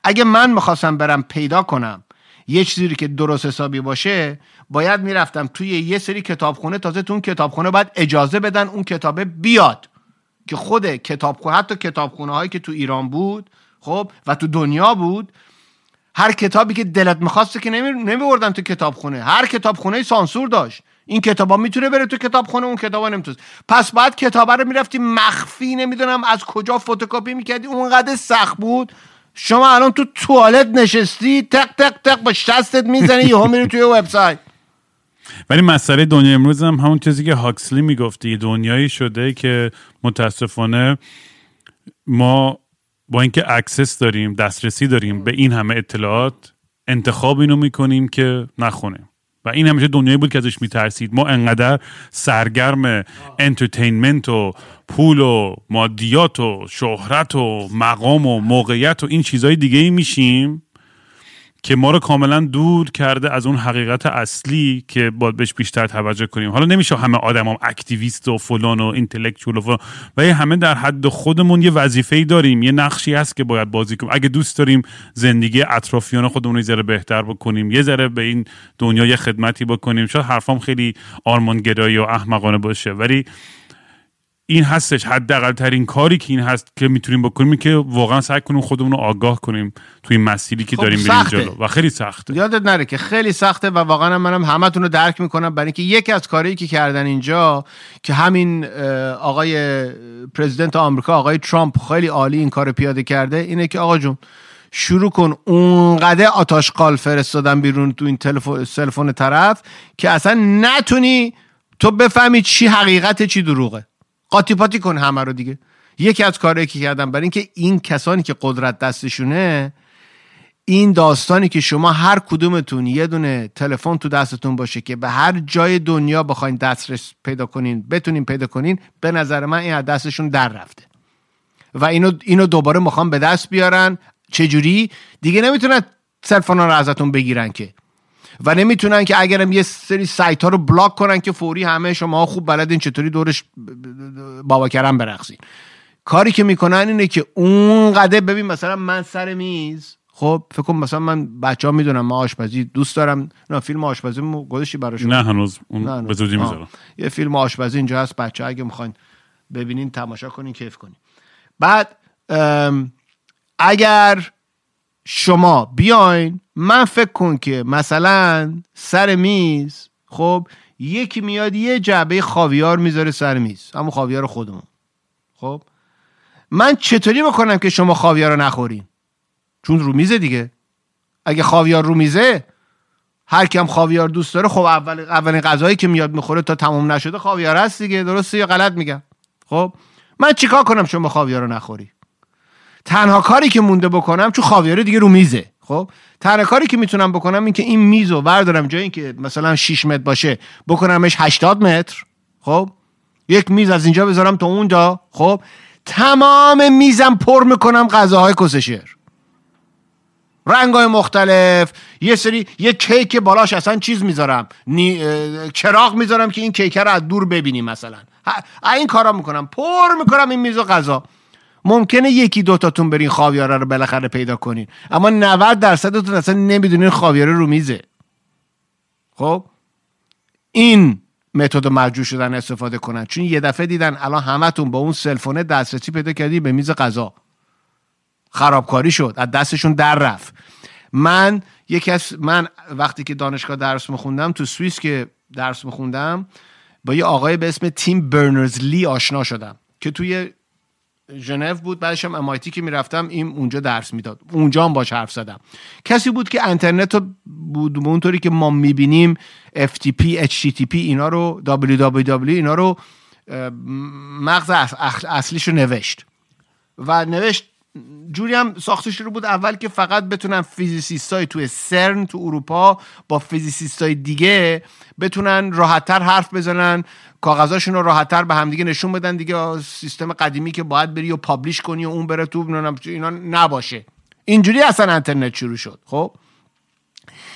[SPEAKER 3] اگه من می‌خواستم برم پیدا کنم یه چیزی که درست حسابی باشه باید می‌رفتم توی یه سری کتابخونه تازه تو اون کتابخونه باید اجازه بدن اون کتابه بیاد. که خود کتابخونه حتی کتابخونه هایی که تو ایران بود خب و تو دنیا بود هر کتابی که دلت می‌خواسته که نمی نمیبردن تو کتابخونه. هر کتابخونه سانسور داشت. این کتابا می‌تونه بره تو کتابخونه اون کتابا نمی‌تونه. پس بعد کتابه رو می‌رفتی مخفی نمی‌دونم از کجا فتوکپی می‌کردی. اونقدر سخت بود. شما الان تو توالت نشستی تق تق تق با شستت می‌زنی یهو میری توی وبسایت.
[SPEAKER 2] ولی مسئله دنیا امروز هم همون چیزی که هاکسلی می‌گفتی دنیایی شده که متاسفانه ما با اینکه access داریم دسترسی داریم به این همه اطلاعات انتخاب اینو می‌کنیم که نخونیم و این همیشه دنیایی بود که ازش میترسید. ما انقدر سرگرم entertainment و پول و مادیات و شهرت و مقام و موقعیت و این چیزهای دیگه ای میشیم که ما رو کاملا دور کرده از اون حقیقت اصلی که باید بهش بیشتر توجه کنیم. حالا نمیشه همه آدم هم activist و فلان و intellectual و فلان. و همه در حد خودمون یه وظیفه داریم. یه نقشی هست که باید بازی کنیم. اگه دوست داریم زندگی اطرافیان خودمون رو ذره بهتر بکنیم یه ذره به این دنیا یه خدمتی بکنیم. شاید حرفام خیلی آرمانگرایی و احمقانه باشه. ولی این هستش حداقل ترین کاری که این هست که می‌تونیم بکنیم که واقعا سعی کنیم خودمون رو آگاه کنیم توی این مسیری که
[SPEAKER 3] خب
[SPEAKER 2] داریم میریم. جلو. و خیلی سخته.
[SPEAKER 3] یادت نره که خیلی سخته و واقعا منم همتون رو درک می‌کنم برای اینکه یکی از کارهایی که کردن اینجا که همین آقای پرزیدنت آمریکا آقای ترامپ خیلی عالی این کار پیاده کرده اینه که آقا جون شروع کن اونقدر آتاشقال فرستادن بیرون تو این تلفن طرف که اصلا نتونی تو بفهمی چی حقیقت چی دروغه. قاطی پاتی کن همه رو دیگه. یکی از کارهایی که کردم برای اینکه این کسانی که قدرت دستشونه این داستانی که شما هر کدومتون یه دونه تلفن تو دستتون باشه که به هر جای دنیا بخواین دسترس پیدا کنین بتونین پیدا کنین به نظر من این از دستشون در رفته. و اینو اینو دوباره می‌خوام به دست بیارن. چجوری؟ دیگه نمی‌تونن تلفن رو ازتون بگیرن که. و نمی‌تونن که اگرم یه سری سایت ها رو بلاک کنن که فوری همه شما خوب بلدین چطوری دورش بابا کرم برقصین. کاری که می‌کنن اینه که اونقدر ببین مثلا من سر میز خب فکر کن مثلا من بچه ها می‌دونم من آشپزی دوست دارم. نه فیلم آشپزی مو گذاشتی براشون؟
[SPEAKER 2] نه هنوز. اون. به زودی. می‌ذارم.
[SPEAKER 3] یه فیلم آشپزی اینجا هست بچه اگه می‌خواین ببینین تماشا کنین کیف کنین. بعد اگر شما بیاین من فکر کن که مثلا سر میز خب یکی میاد یه جعبه خاویار می‌ذاره سر میز همون خاویار خودمون خب؟ من چطوری بکنم که شما خاویار رو نخورین؟ چون رو میزه دیگه. اگه خاویار رو میزه هر کیم خاویار دوست داره خب اول اولین غذایی که میاد می‌خوره تا تموم نشده خاویار هست دیگه. درسته یا غلط میگم؟ خب؟ من چیکار کنم شما خاویار رو نخوری؟ تنها کاری که مونده بکنم چون خاویار دیگه رو میزه خب؟ تنها کاری که می‌تونم بکنم این که این میز رو بردارم جایی که مثلا 6 متر باشه بکنمش 80 متر خب؟ یک میز از اینجا بذارم تا اونجا خب؟ تمام میزم پر می‌کنم غذاهای کسشر رنگ های مختلف یه سری یه کیک بالاش اصلا چیز می‌ذارم نی... چراغ می‌ذارم که این کیک رو از دور ببینیم مثلا. این کارا می‌کنم. پر می‌کنم این میز و غذا. ممکنه یکی دوتاتون برین خاویاره رو بالاخره پیدا کنین. اما 90 درصدتون اصلا نمی‌دونین خاویاره رو میزه. خب؟ این متد مجبور شدن استفاده کنن. چون یه دفعه دیدن الان همتون با اون سلفونه دسترسی پیدا کردی به میز غذا. خرابکاری شد. از دستشون در رفت. من یکی از من وقتی که دانشگاه درس میخوندم تو سوئیس که درس میخوندم با یه آقای به اسم تیم برنرز لی آشنا شدم که توی ژنو بود بعدش هم امایتی که می‌رفتم این اونجا درس می‌داد. اونجا هم باش حرف زدم. کسی بود که اینترنت بود اونطوری که ما می‌بینیم FTP HTTP اینا رو www اینا رو مغز اصلیش رو نوشت. و نوشت جوری هم ساخته شده بود اول که فقط بتونن physicist های توی سرن تو اروپا با physicist های دیگه بتونن راحتتر حرف بزنن کاغذاشون رو راحتتر به همدیگه نشون بدن دیگه سیستم قدیمی که باید بری و publish کنی و اون بره تو اینا نباشه. اینجوری اصلا اینترنت شروع شد خب؟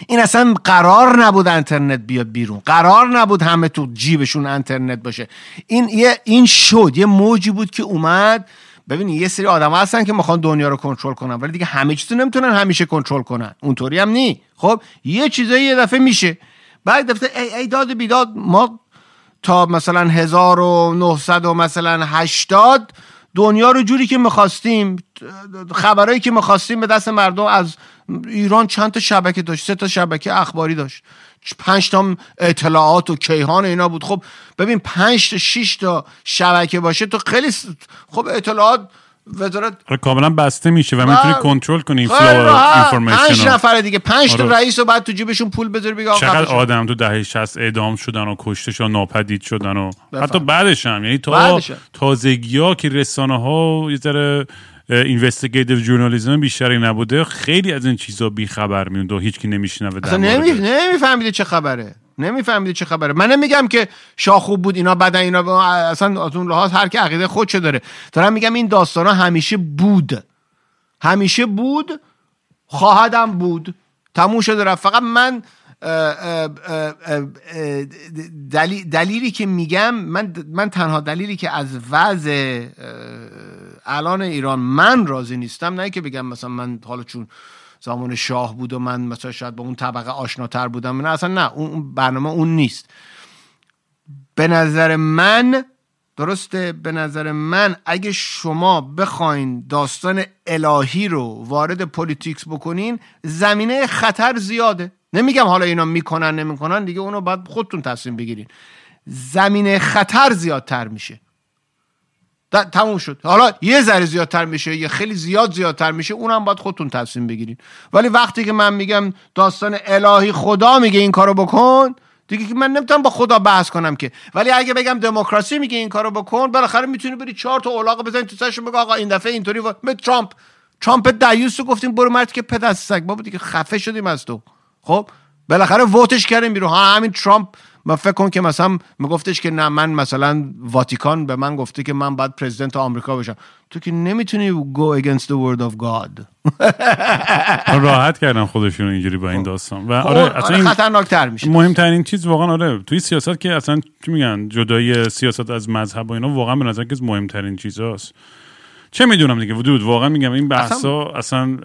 [SPEAKER 3] این اصلا قرار نبود اینترنت بیاد بیرون. قرار نبود همه تو جیبشون اینترنت باشه. این یه این شد یه موجی بود که اومد ببینید یه سری آدم هستن که می‌خوان دنیا رو کنترل کنن ولی دیگه همه چیزو نمی‌تونن همیشه کنترل کنن. اونطوری هم نی. خب یه چیزایی یه دفعه میشه. بعد دفعه ای, ای داد بیداد ما تا مثلا 1900 و مثلا 80 دنیا رو جوری که می‌خواستیم خبرهایی که می‌خواستیم به دست مردم از ایران چند تا شبکه داشت؟ سه تا شبکه اخباری داشت. پنج تا اطلاعات و کیهان اینا بود. خب ببین پنج تا شش تا شبکه باشه تو خیلی خب اطلاعات وزارت
[SPEAKER 2] آره، کاملا بسته میشه و می‌تونی کنترل کنی این flow
[SPEAKER 3] پنج نفر دیگه. پنج تا آره. رئیس و بعد تو جیبشون پول بذاری بگه
[SPEAKER 2] چقدر آدم تو دهه 60 اعدام شدن و کشته شدن ناپدید شدن و حتی بعدش هم. یعنی تا تازگی ها که رسانه ها یه ذره investigative journalism بیشتری نبوده. خیلی از این چیزا بی خبر میوند و هیچ کی نمیشنوه
[SPEAKER 3] اصلا نمی... نمیفهمیده چه خبره. نمیفهمیده چه خبره. من نمیگم که شاه خوب بود اینا بدن اینا اصلا از اون لحاظ هر کی عقیده خودشو داره. دارم میگم این داستان ها همیشه بود. همیشه بود خواهدم بود. تموم شده رفت. فقط من دلیلی که میگم من من تنها دلیلی که از وضع الان ایران من راضی نیستم نه که بگم مثلا من حالا چون زمان شاه بود و من مثلا شاید با اون طبقه آشناتر بودم نه اصلا نه اون برنامه اون نیست. به نظر من درسته به نظر من اگه شما بخواین داستان الهی رو وارد politics بکنین زمینه خطر زیاده. نمیگم حالا اینا می‌کنن نمی‌کنن دیگه اونو باید خودتون تصمیم بگیرین. زمینه خطر زیادتر میشه. تموم شد. حالا یه ذره زیادتر میشه یا خیلی زیاد زیادتر میشه اونم باید خودتون تصمیم بگیرین. ولی وقتی که من میگم داستان الهی خدا میگه این کارو بکن دیگه که من نمی‌تونم با خدا بحث کنم که. ولی اگه بگم دموکراسی میگه این کارو بکن بالاخره می‌تونی بری چهار تا الاغ بزنی تو سرش بگو آقا این دفعه اینطوری و... ترامپ. ترامپ دیوس رو گفتیم برو مرد که پدر سگ. بابا دیگه خفه شدیم از تو. خب بالاخره ووتش کردیم بیرون. ها همین ترامپ من فکر کن که مثلا میگفتش که نه من مثلا واتیکان به من گفته که من باید پرزیدنت آمریکا بشم. تو که نمی‌تونی go against the word of God.
[SPEAKER 2] راحت کردن خودشون اینجوری با این خب. داستان. و
[SPEAKER 3] خب، آره اصلا آره خطرناکتر میشه.
[SPEAKER 2] مهمترین چیز واقعا آره توی سیاست که اصلا چی میگن جدای سیاست از مذهب و اینا واقعا به نظر که مهمترین چیزاست. چه می‌دونم دیگه ودود واقعا میگم این بحثا اصلا, اصلا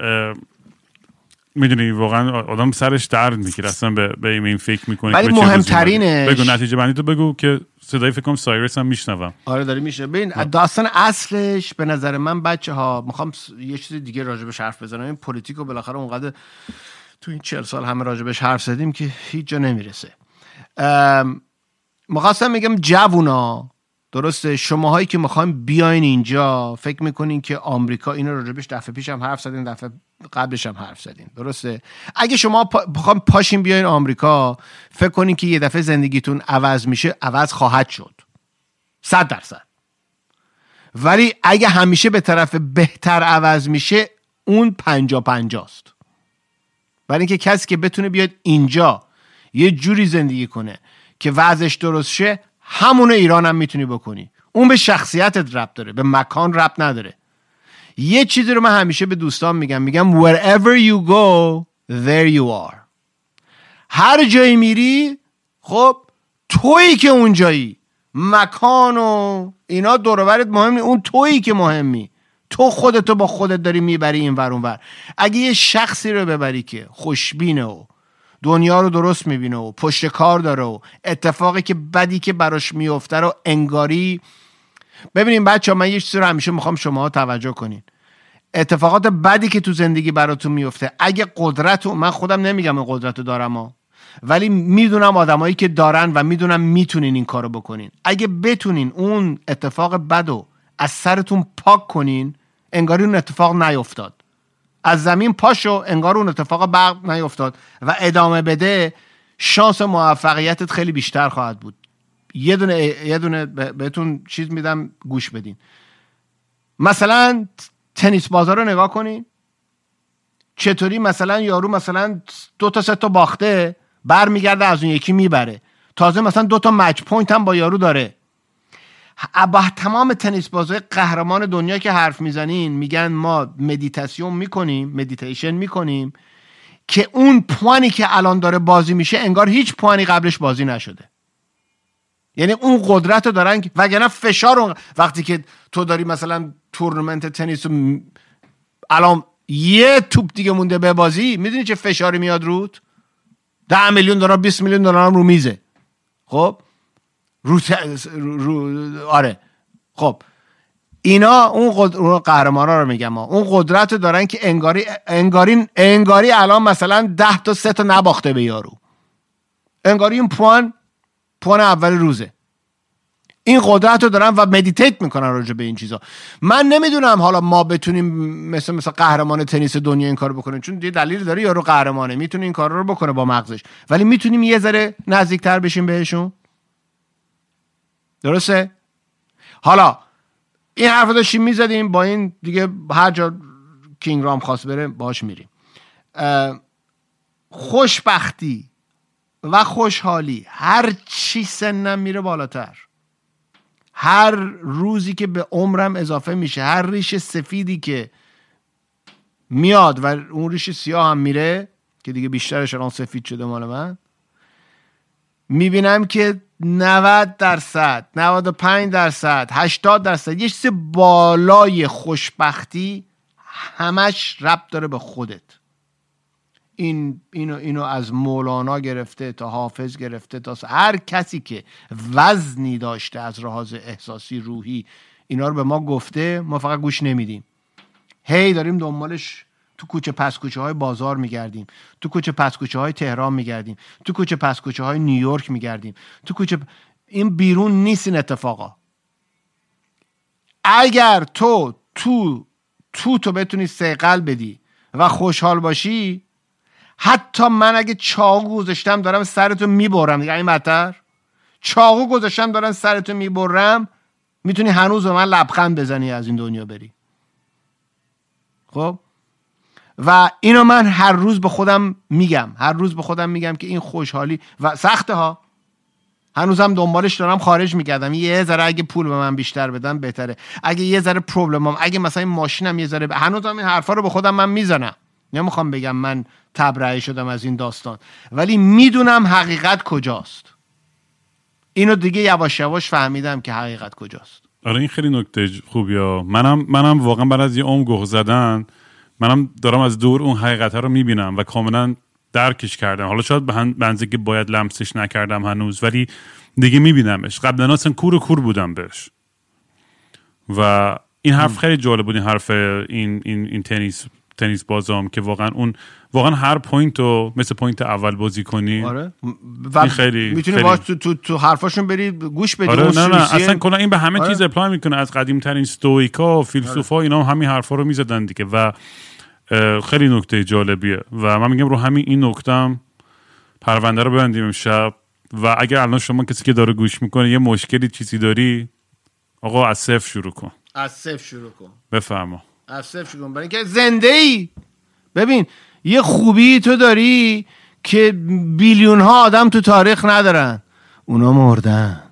[SPEAKER 2] می‌دونی واقعا آدم سرش درد می‌گیره. اصلا به, به این فکر می‌کنه
[SPEAKER 3] ولی مهمترینش
[SPEAKER 2] بگو نتیجه بندی تو بگو که صدای فکر کنم سایرس هم میشنوم.
[SPEAKER 3] آره داری میشه. ببین داستان اصلش به نظر من بچه ها می‌خوام یه چیز دیگه راجبش حرف بزنم. این politic و بالاخره اونقدر تو این چهل سال همه راجبش حرف زدیم که هیچ جا نمی‌رسه. می‌خواستم میگم جوونا. درسته. شماهایی که می‌خوایم بیاین اینجا. فکر می‌کنین که آمریکا اینو راجبش دفعه پیشم حرف زدین دفعه قبلش هم حرف زدین. درسته. اگه شما پا... پاشین بیاین آمریکا فکر کنین که یه دفعه زندگیتون عوض میشه عوض خواهد شد. صد درصد. ولی اگه همیشه به طرف بهتر عوض میشه اون پنجا پنجاست. برای اینکه کسی که بتونه بیاد اینجا یه جوری زندگی کنه که وضعش درست شه همون ایران هم می‌تونی بکنی. اون به شخصیتت رب داره به مکان رب نداره. یه چیزی رو من همیشه به دوستان میگم میگم wherever you go there you are. هر جایی میری خب تویی که اونجایی. مکان و اینا دورورت مهم نی اون تویی که مهمی. تو خودتو با خودت داری می‌بری این ور اون ور. اگه یه شخصی رو ببری که خوشبینه و دنیا رو درست می‌بینه و پشت کار داره و اتفاقی که بدی که براش میفته رو انگاری ببینیم بچه من یه چیزی رو همیشه می‌خوام شما توجه کنین. اتفاقات بدی که تو زندگی براتون میفته اگه قدرت من خودم نمیگم قدرت رو دارم ها ولی می‌دونم آدمایی که دارن و می‌دونم می‌تونین این کارو بکنین. اگه بتونین اون اتفاق بد رو از سرتون پاک کنین انگاری اون اتفاق نیفتاد. از زمین پاشو انگار اون اتفاق برق نیفتاد و ادامه بده شانس موفقیتت خیلی بیشتر خواهد بود. یه دونه یه دونه بهتون چیز میدم گوش بدین. مثلا تنیس بازار رو نگاه کنین. چطوری مثلا یارو مثلا دو تا سه تا باخته برمیگرده از اون یکی می‌بره. تازه مثلا دو تا match point هم با یارو داره. با تمام تنیس بازای قهرمان دنیا که حرف می‌زنین میگن ما مدیتاسیون می‌کنیم مدیتیشن می‌کنیم که اون پوانی که الان داره بازی میشه انگار هیچ پوانی قبلش بازی نشده. یعنی اون قدرت رو دارن وگرنه فشار اون وقتی که تو داری مثلا تورنمنت تنیس الان یه توپ دیگه مونده به بازی می‌دونی چه فشاری میاد روت ده میلیون دلار 20 میلیون دلار رو میزه. خب؟ رو, رو... آره. خب. اینا اون, قد... اون قهرمانا رو میگم ها. اون قدرت رو دارن که انگاری انگاری انگاری الان مثلا ده تا سه تا نباخته به یارو. انگاری این پوان پوان اول روزه. این قدرت رو دارن و مدیتیت می‌کنن راجع به این چیزا. من نمی‌دونم حالا ما بتونیم مثل مثل قهرمان تنیس دنیا این کار بکنیم. چون یه دلیل داره یارو قهرمانه. می‌تونه این کار رو بکنه با مغزش. ولی می‌تونیم یه ذره نزدیکتر بشیم بهشون؟ درسته؟ حالا این حرف داشتیم می‌زدیم با این دیگه هر جا کینگ رام خواست بره باش میریم. خوشبختی و خوشحالی هر چی سنم میره بالاتر. هر روزی که به عمرم اضافه میشه هر ریش سفیدی که میاد و اون ریش سیاه هم میره که دیگه بیشترش الان سفید شده مال من می‌بینم که 90 درصد 95 درصد 80 درصد یه چیز بالای خوشبختی همش ربط داره به خودت. این اینو اینو از مولانا گرفته تا حافظ گرفته تا هر کسی که وزنی داشته از رهاز احساسی روحی اینا رو به ما گفته ما فقط گوش نمیدیم. هی داریم دنبالش تو کوچه پس کوچه های بازار میگردیم. تو کوچه پس کوچه های تهران میگردیم. تو کوچه پس کوچه های نیویورک میگردیم. تو کوچه این بیرون نیست این اتفاقا. اگر تو تو تو تو بتونی سیقل بدی و خوشحال باشی حتی من اگه چاقو گذاشتم دارم سرتو می‌برم. دیگه این بدتر؟ چاقو گذاشتم دارم سرتو می‌برم می‌تونی هنوز به من لبخند بزنی از این دنیا بری. خب؟ و اینو من هر روز به خودم میگم هر روز به خودم میگم که این خوشحالی و سخته ها هنوزم دنبالش دارم خارج می‌کردم یه ذره اگه پول به من بیشتر بدن بهتره. اگه یه ذره پروبلمم اگه مثلا این ماشینم یه ذره ب... هنوزم این حرفا رو به خودم من می‌زنم. نمی‌خوام بگم من تبرئه شدم از این داستان. ولی می‌دونم حقیقت کجاست. اینو دیگه یواش یواش فهمیدم که حقیقت کجاست.
[SPEAKER 2] آره این خیلی نکته خوبی ها منم منم واقعا بعد از یه عمر گوه زدن منم دارم از دور اون حقیقت رو می‌بینم و کاملا درکش کردم. حالا شاید به بنزه که باید لمسش نکردم هنوز ولی دیگه میبینمش. قبلا اصلا کور کور بودم بهش. و این حرف خیلی جالب بود این حرف این, این, این تنیس
[SPEAKER 4] تنیس بازام که واقعا اون واقعا هر point رو مثل point اول بازی کنی
[SPEAKER 3] آره. و
[SPEAKER 4] این خیلی-
[SPEAKER 3] می‌تونی
[SPEAKER 4] خیلی-
[SPEAKER 3] باش تو, تو, تو حرفاشون بری گوش بدی
[SPEAKER 4] آره نه نه. اصلا کلا این به همه
[SPEAKER 3] آره.
[SPEAKER 4] چیز apply می‌کنه از قدیم ترین Stoic ا و فیلسوفا اینا هم همین حرفا رو می‌زدن دیگه. و خیلی نکته جالبیه. و من میگم رو همین این نکتم پرونده رو ببندیم امشب. و اگر الان شما کسی که داره گوش می‌کنه یه مشکلی چیزی داری آقا از صفر شروع کن.
[SPEAKER 3] از صفر شروع کن.
[SPEAKER 4] بفرما.
[SPEAKER 3] از صفر شروع کن. برای اینکه زنده ای ببین یه خوبی تو داری که بیلیون ها آدم تو تاریخ ندارن. اونا مردن.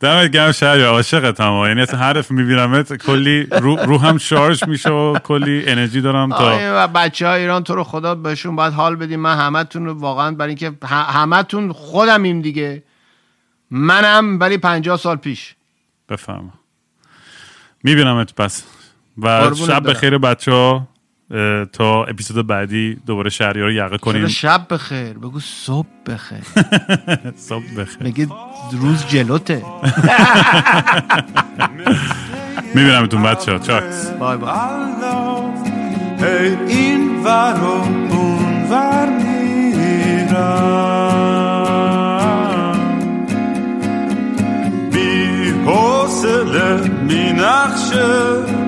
[SPEAKER 4] دمت گرم شهر عاشقت هم. یعنی اصلا حرف میبینمت کلی رو, رو هم شارژ میشه و کلی انرژی دارم تا
[SPEAKER 3] و بچه های ایران تو رو خدا بهشون باید حال بدیم. من همتون رو واقعا برای اینکه همتون خودمیم دیگه. منم ولی پنجاه سال پیش.
[SPEAKER 4] بفرما. میبینمت پس. و شب. بخیر بچه ها تا اپیزود بعدی دوباره شهری رو یقه کنیم.
[SPEAKER 3] شب بخیر. بگو صبح بخیر.
[SPEAKER 4] صبح بخیر.
[SPEAKER 3] بگید روز جلوته؟
[SPEAKER 4] میبینمتون بچه ها چاکس.
[SPEAKER 3] بای بای.
[SPEAKER 2] این ور و اون ور میرم. بی حوصله می نخشه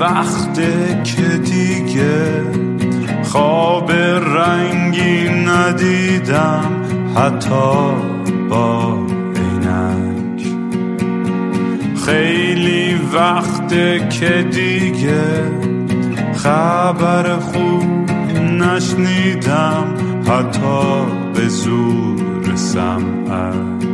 [SPEAKER 2] وقته که دیگه خواب رنگی ندیدم حتی با عینک. خیلی وقته که دیگه خبر خوب نشنیدم حتی به زور سمعک.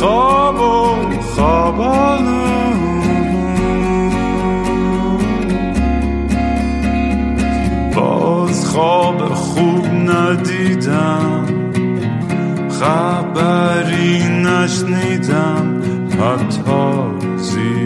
[SPEAKER 2] خواب و خواب آلود باز خواب خوب ندیدم خبری نشنیدم حتی زیر